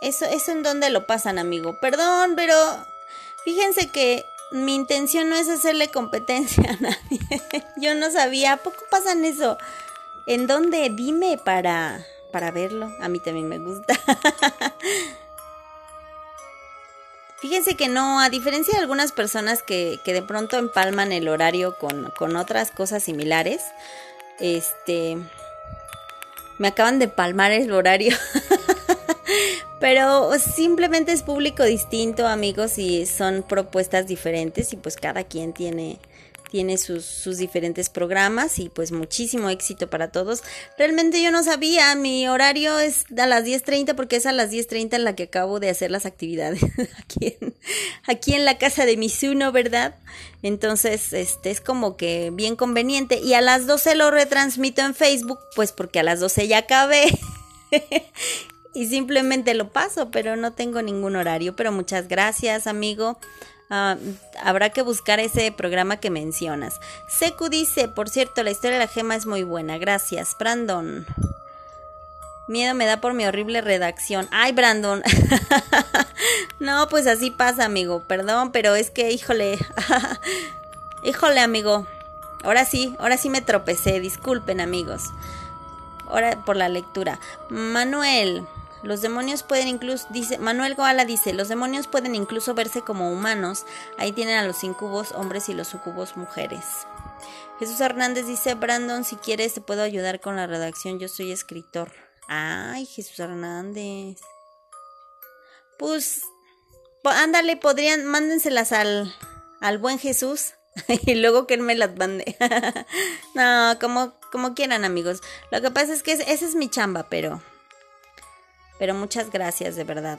eso, eso en donde lo pasan, amigo. Perdón, pero fíjense que mi intención no es hacerle competencia a nadie. Yo no sabía, ¿a poco pasan eso? ¿En dónde? Dime para para verlo. A mí también me gusta. Fíjense que no, a diferencia de algunas personas que, que de pronto empalman el horario con, con otras cosas similares, este. Me acaban de palmar el horario. Pero simplemente es público distinto, amigos, y son propuestas diferentes y pues cada quien tiene tiene sus, sus, diferentes programas y pues muchísimo éxito para todos. Realmente yo no sabía, mi horario es a las 10.30 porque es a las 10.30 en la que acabo de hacer las actividades aquí en, aquí en la casa de Misuno, ¿verdad? Entonces, este es como que bien conveniente y a las 12 lo retransmito en Facebook, pues porque a las 12 ya acabé. y simplemente lo paso, pero no tengo ningún horario. Pero muchas gracias, amigo. Ah, habrá que buscar ese programa que mencionas. Seku dice, por cierto, la historia de la gema es muy buena. Gracias, Brandon. Miedo me da por mi horrible redacción. Ay, Brandon. no, pues así pasa, amigo. Perdón, pero es que, híjole. híjole, amigo. Ahora sí, ahora sí me tropecé, disculpen amigos. Ahora por la lectura. Manuel, los demonios pueden incluso, dice, Manuel Goala dice, los demonios pueden incluso verse como humanos. Ahí tienen a los incubos hombres y los sucubos mujeres. Jesús Hernández dice, Brandon, si quieres te puedo ayudar con la redacción, yo soy escritor. Ay, Jesús Hernández. Pues, ándale, podrían, mándenselas al, al buen Jesús. y luego que él me las mande. no, como, como quieran, amigos. Lo que pasa es que esa es mi chamba, pero. Pero muchas gracias, de verdad,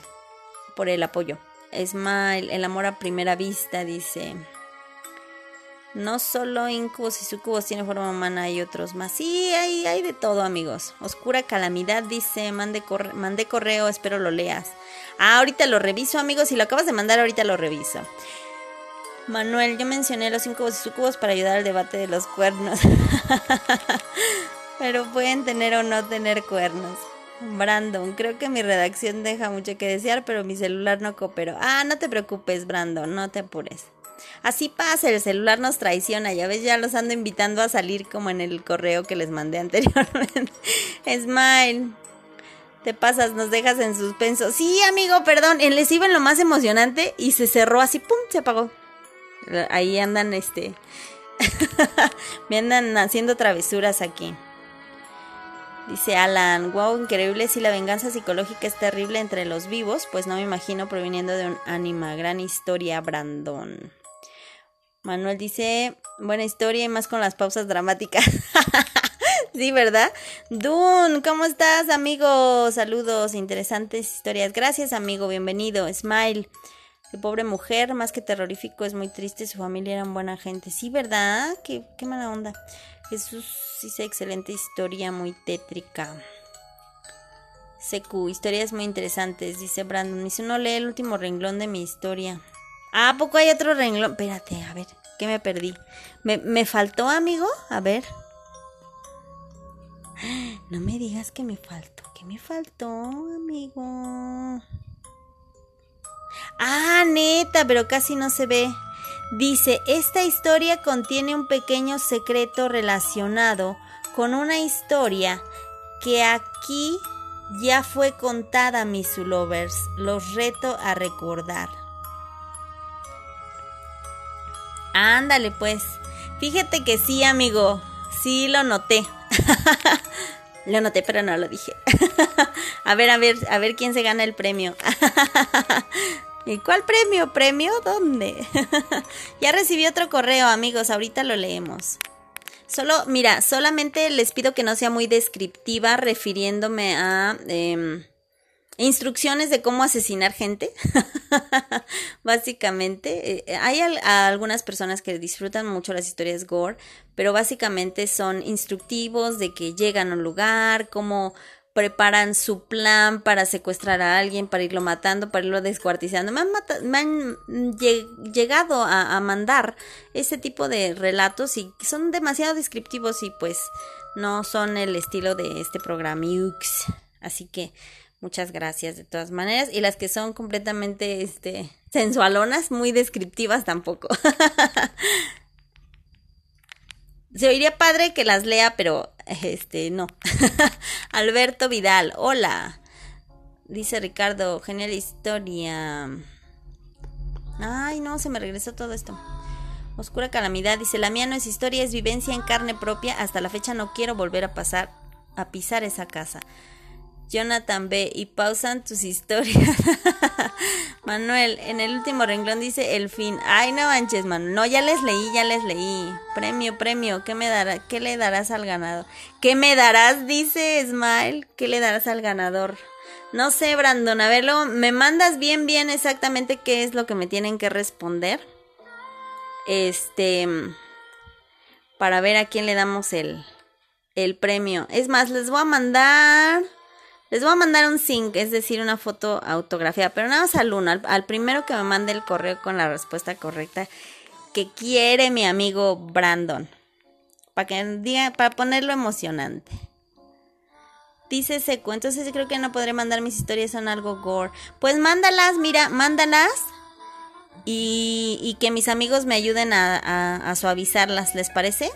por el apoyo. Smile, el amor a primera vista, dice. No solo incubos y sucubos tienen forma humana, hay otros más. Sí, hay, hay de todo, amigos. Oscura calamidad dice, mande, mandé correo, espero lo leas. Ah, ahorita lo reviso, amigos. Si lo acabas de mandar, ahorita lo reviso. Manuel, yo mencioné los incubos y sucubos para ayudar al debate de los cuernos. Pero pueden tener o no tener cuernos. Brandon, creo que mi redacción deja mucho que desear, pero mi celular no cooperó. Ah, no te preocupes, Brandon, no te apures. Así pasa, el celular nos traiciona, ya ves, ya los ando invitando a salir como en el correo que les mandé anteriormente. Smile, te pasas, nos dejas en suspenso. Sí, amigo, perdón, les iba en lo más emocionante y se cerró así, ¡pum! Se apagó. Ahí andan, este. me andan haciendo travesuras aquí. Dice Alan, wow, increíble si la venganza psicológica es terrible entre los vivos, pues no me imagino proviniendo de un ánima. Gran historia, Brandon. Manuel dice, buena historia y más con las pausas dramáticas. sí, ¿verdad? Dun, ¿cómo estás, amigo? Saludos, interesantes historias. Gracias, amigo, bienvenido. Smile. Qué pobre mujer, más que terrorífico, es muy triste. Su familia eran buena gente. Sí, ¿verdad? Qué, qué mala onda. Jesús dice excelente historia, muy tétrica. Secu, historias muy interesantes, dice Brandon. Dice, no lee el último renglón de mi historia. Ah, poco hay otro renglón? Espérate, a ver, ¿qué me perdí? ¿Me, ¿Me faltó, amigo? A ver. No me digas que me faltó. ¿Qué me faltó, amigo? Ah, neta, pero casi no se ve. Dice, esta historia contiene un pequeño secreto relacionado con una historia que aquí ya fue contada, mis lovers. Los reto a recordar. Ándale, pues. Fíjate que sí, amigo. Sí lo noté. lo noté, pero no lo dije. a ver, a ver, a ver quién se gana el premio. ¿Y cuál premio? ¿Premio? ¿Dónde? ya recibí otro correo, amigos, ahorita lo leemos. Solo, mira, solamente les pido que no sea muy descriptiva refiriéndome a em, instrucciones de cómo asesinar gente. básicamente, eh, hay algunas personas que disfrutan mucho las historias gore, pero básicamente son instructivos de que llegan a un lugar, cómo preparan su plan para secuestrar a alguien, para irlo matando, para irlo descuartizando. Me han, llegado a, mandar ese tipo de relatos y son demasiado descriptivos y pues no son el estilo de este programa Así que muchas gracias de todas maneras. Y las que son completamente este, sensualonas, muy descriptivas tampoco. Se oiría padre que las lea, pero este no. Alberto Vidal, hola. Dice Ricardo, genial historia. Ay, no, se me regresó todo esto. Oscura calamidad, dice, la mía no es historia, es vivencia en carne propia. Hasta la fecha no quiero volver a pasar, a pisar esa casa. Jonathan B. Y pausan tus historias. Manuel, en el último renglón dice el fin. Ay, no manches, Manuel. No, ya les leí, ya les leí. Premio, premio. ¿Qué me dará, qué le darás al ganador? ¿Qué me darás? Dice Smile. ¿Qué le darás al ganador? No sé, Brandon. A verlo. Me mandas bien, bien exactamente qué es lo que me tienen que responder. Este. Para ver a quién le damos el, el premio. Es más, les voy a mandar. Les voy a mandar un sync, es decir, una foto autografiada, pero nada más al uno, al, primero que me mande el correo con la respuesta correcta que quiere mi amigo Brandon. Para que diga, para ponerlo emocionante. Dice Seco, entonces creo que no podré mandar mis historias, son algo gore. Pues mándalas, mira, mándalas. Y, y que mis amigos me ayuden a, a suavizarlas, ¿les parece?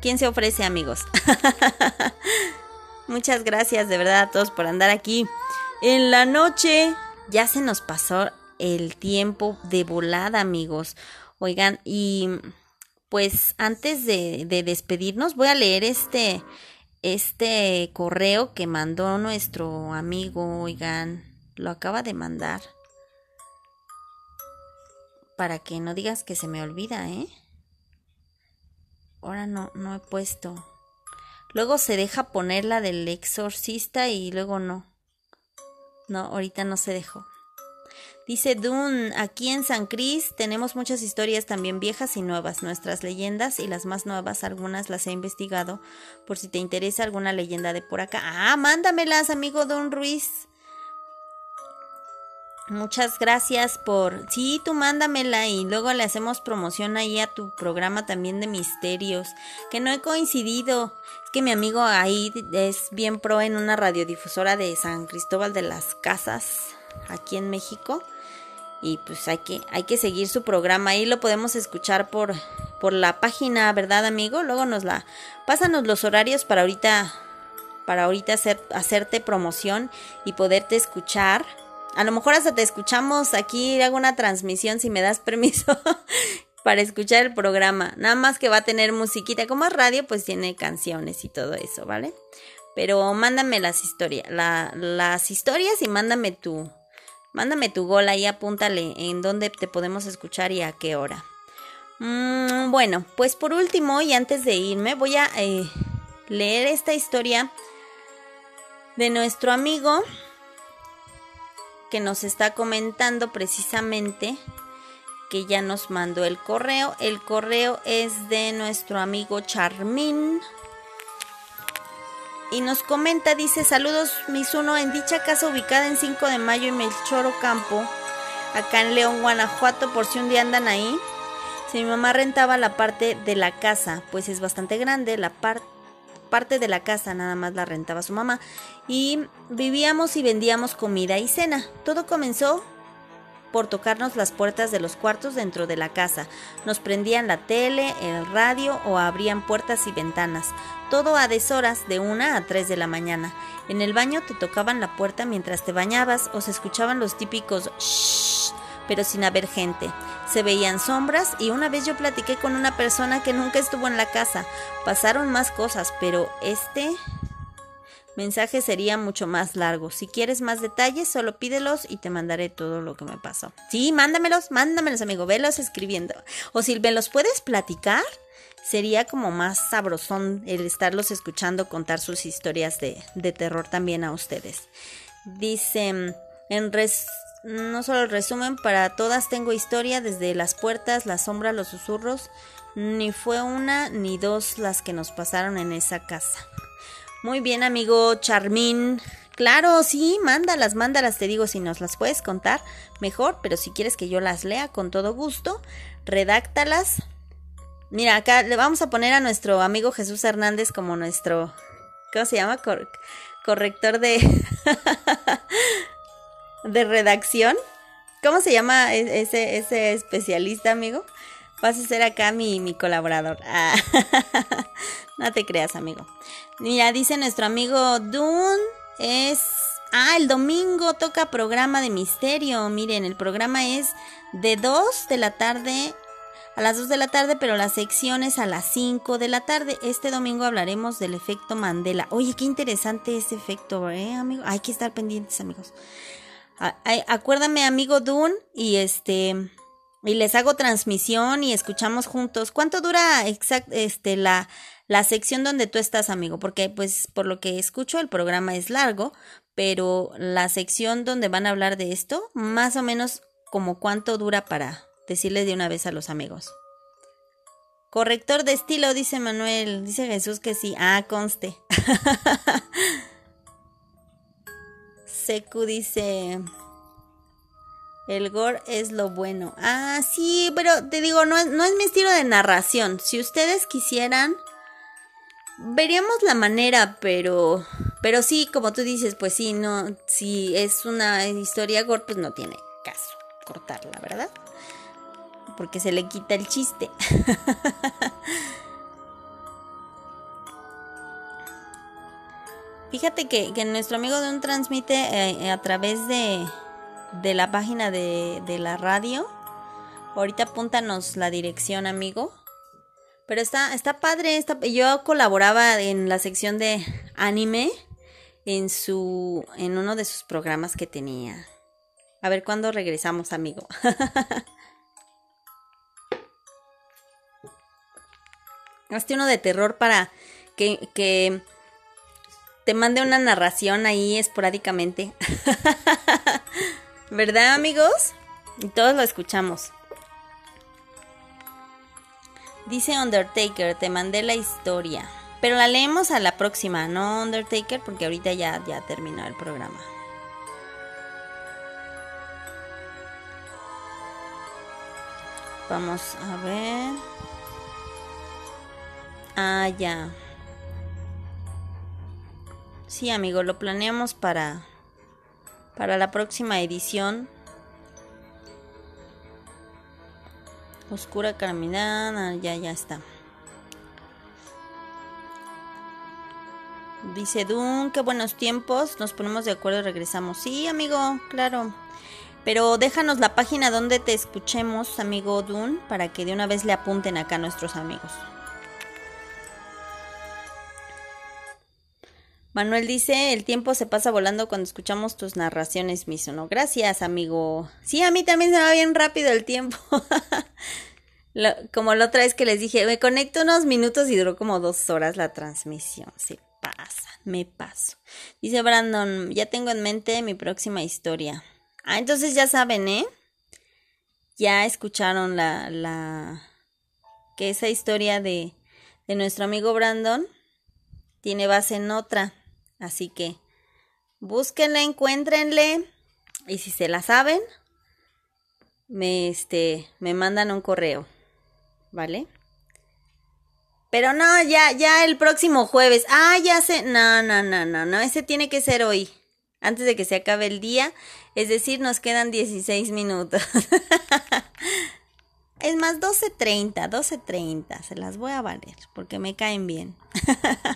¿Quién se ofrece, amigos? Muchas gracias de verdad a todos por andar aquí. En la noche ya se nos pasó el tiempo de volada, amigos. Oigan, y pues antes de, de despedirnos voy a leer este, este correo que mandó nuestro amigo, oigan, lo acaba de mandar. Para que no digas que se me olvida, ¿eh? Ahora no, no he puesto. Luego se deja poner la del exorcista y luego no. No, ahorita no se dejó. Dice Dune, aquí en San Cris tenemos muchas historias también viejas y nuevas, nuestras leyendas y las más nuevas, algunas las he investigado por si te interesa alguna leyenda de por acá. Ah, mándamelas, amigo Don Ruiz. Muchas gracias por... Sí, tú mándamela y luego le hacemos promoción ahí a tu programa también de misterios, que no he coincidido. Es que mi amigo ahí es bien pro en una radiodifusora de San Cristóbal de las Casas, aquí en México. Y pues hay que, hay que seguir su programa. Ahí lo podemos escuchar por, por la página, ¿verdad, amigo? Luego nos la... Pásanos los horarios para ahorita... Para ahorita hacer, hacerte promoción y poderte escuchar a lo mejor hasta te escuchamos aquí, hago una transmisión si me das permiso para escuchar el programa. Nada más que va a tener musiquita. Como es radio, pues tiene canciones y todo eso, ¿vale? Pero mándame las historias, las historias y mándame tu, mándame tu gol ahí, apúntale en dónde te podemos escuchar y a qué hora. Mm, bueno, pues por último y antes de irme voy a eh, leer esta historia de nuestro amigo que nos está comentando precisamente que ya nos mandó el correo. El correo es de nuestro amigo Charmín. Y nos comenta, dice, saludos Misuno, en dicha casa ubicada en 5 de mayo y Melchoro Campo, acá en León, Guanajuato, por si un día andan ahí. Si mi mamá rentaba la parte de la casa, pues es bastante grande, la parte parte de la casa nada más la rentaba su mamá y vivíamos y vendíamos comida y cena. Todo comenzó por tocarnos las puertas de los cuartos dentro de la casa. Nos prendían la tele, el radio o abrían puertas y ventanas. Todo a deshoras de una a tres de la mañana. En el baño te tocaban la puerta mientras te bañabas o se escuchaban los típicos shh, pero sin haber gente. Se veían sombras y una vez yo platiqué con una persona que nunca estuvo en la casa. Pasaron más cosas, pero este mensaje sería mucho más largo. Si quieres más detalles, solo pídelos y te mandaré todo lo que me pasó. Sí, mándamelos, mándamelos, amigo, velos escribiendo. O si me los puedes platicar, sería como más sabrosón el estarlos escuchando contar sus historias de, de terror también a ustedes. Dice, en res no solo el resumen, para todas tengo historia, desde las puertas, la sombra, los susurros. Ni fue una ni dos las que nos pasaron en esa casa. Muy bien, amigo Charmín. Claro, sí, mándalas, mándalas, te digo, si nos las puedes contar, mejor, pero si quieres que yo las lea con todo gusto, redáctalas. Mira, acá le vamos a poner a nuestro amigo Jesús Hernández como nuestro, ¿cómo se llama? corrector de... de redacción. ¿Cómo se llama e-, ese, ese especialista, amigo? Vas a ser acá mi, mi colaborador. Ah, no te creas, amigo. Mira, dice nuestro amigo Dune es... Ah, el domingo toca programa de misterio. Miren, el programa es de 2 de la tarde a las 2 de la tarde, pero la sección es a las 5 de la tarde. Este domingo hablaremos del efecto Mandela. Oye, qué interesante ese efecto, ¿eh, amigo? Hay que estar pendientes, amigos acuérdame, amigo Dune, y este y les hago transmisión y escuchamos juntos. ¿Cuánto dura exact, este la la sección donde tú estás, amigo? Porque pues por lo que escucho el programa es largo, pero la sección donde van a hablar de esto, más o menos como cuánto dura para decirles de una vez a los amigos. Corrector de estilo, dice Manuel. Dice Jesús que sí. Ah, conste. Seku dice. El gore es lo bueno. Ah, sí, pero te digo, no es, no es mi estilo de narración. Si ustedes quisieran, veríamos la manera, pero. Pero sí, como tú dices, pues sí, no. Si es una historia gore, pues no tiene caso cortarla, ¿verdad? Porque se le quita el chiste. Fíjate que, nuestro amigo Dun transmite eh, a través de, de la página de, de la radio. Ahorita apúntanos la dirección, amigo. Pero está, está padre. Yo colaboraba en la sección de anime en su. en uno de sus programas que tenía. A ver cuándo regresamos, amigo. Hazte uno de terror para que, que te mande una narración ahí esporádicamente. ¿Verdad, amigos? Y todos lo escuchamos. Dice Undertaker, te mandé la historia. Pero la leemos a la próxima, ¿no, Undertaker? Porque ahorita ya, ya terminó el programa. Vamos a ver. Ah, ya. Sí, amigo, lo planeamos para para la próxima edición. Oscura caminada, ya ya está. Dice Dun, qué buenos tiempos. Nos ponemos de acuerdo y regresamos. Sí, amigo, claro. Pero déjanos la página donde te escuchemos, amigo Dun, para que de una vez le apunten acá a nuestros amigos. Manuel dice, el tiempo se pasa volando cuando escuchamos tus narraciones, Misono. Gracias, amigo. Sí, a mí también se va bien rápido el tiempo. como la otra vez que les dije, me conecto unos minutos y duró como dos horas la transmisión. Se pasa, me paso. Dice Brandon, ya tengo en mente mi próxima historia. Ah, entonces ya saben, ¿eh? Ya escucharon la, la, que esa historia de, de nuestro amigo Brandon tiene base en otra. Así que búsquenla, encuéntrenle y si se la saben, me, este, me mandan un correo, ¿vale? Pero no, ya, ya el próximo jueves. Ah, ya sé. No, no, no, no, no. Ese tiene que ser hoy. Antes de que se acabe el día. Es decir, nos quedan 16 minutos. es más, 12.30, 12.30. Se las voy a valer porque me caen bien.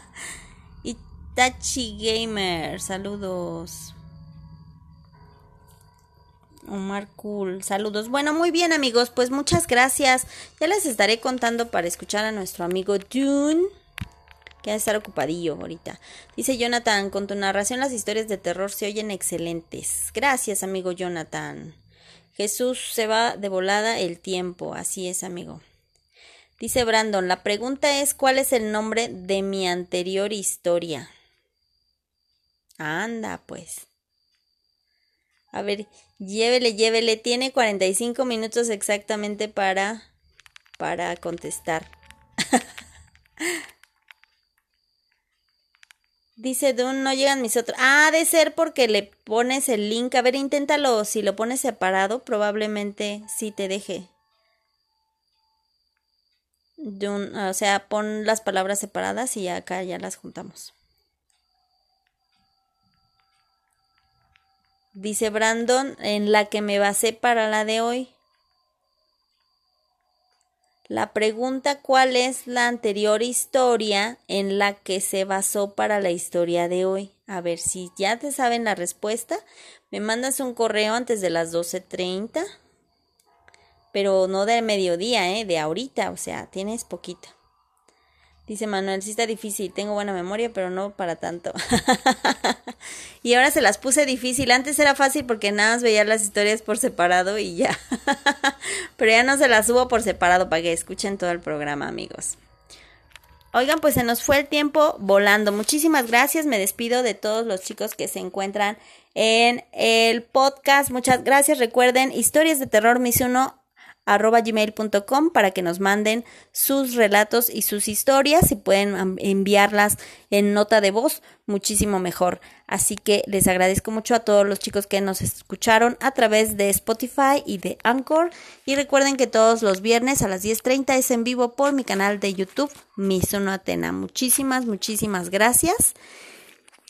Tachi Gamer, saludos. Omar Cool, saludos. Bueno, muy bien amigos, pues muchas gracias. Ya les estaré contando para escuchar a nuestro amigo Dune, que va a estar ocupadillo ahorita. Dice Jonathan, con tu narración las historias de terror se oyen excelentes. Gracias amigo Jonathan. Jesús se va de volada el tiempo, así es amigo. Dice Brandon, la pregunta es ¿cuál es el nombre de mi anterior historia? Anda, pues. A ver, llévele, llévele. Tiene 45 minutos exactamente para, para contestar. Dice Dun, no llegan mis otros. Ah, de ser porque le pones el link. A ver, inténtalo. Si lo pones separado, probablemente sí te deje. Dun, o sea, pon las palabras separadas y acá ya las juntamos. Dice Brandon, en la que me basé para la de hoy. La pregunta cuál es la anterior historia en la que se basó para la historia de hoy. A ver si ya te saben la respuesta. Me mandas un correo antes de las 12.30. Pero no de mediodía, ¿eh? De ahorita. O sea, tienes poquito. Dice Manuel, sí está difícil, tengo buena memoria, pero no para tanto. y ahora se las puse difícil. Antes era fácil porque nada más veía las historias por separado y ya. pero ya no se las subo por separado para que escuchen todo el programa, amigos. Oigan, pues se nos fue el tiempo volando. Muchísimas gracias. Me despido de todos los chicos que se encuentran en el podcast. Muchas gracias. Recuerden, historias de terror mis uno arroba gmail.com para que nos manden sus relatos y sus historias. Si pueden enviarlas en nota de voz, muchísimo mejor. Así que les agradezco mucho a todos los chicos que nos escucharon a través de Spotify y de Anchor. Y recuerden que todos los viernes a las 10.30 es en vivo por mi canal de YouTube, Misono Atena. Muchísimas, muchísimas gracias.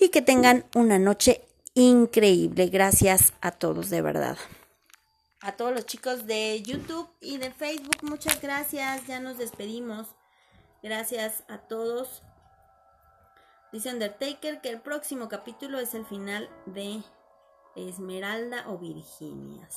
Y que tengan una noche increíble. Gracias a todos de verdad a todos los chicos de YouTube y de Facebook, muchas gracias. Ya nos despedimos. Gracias a todos Dice Undertaker que el próximo capítulo es el final de Esmeralda o Virginia.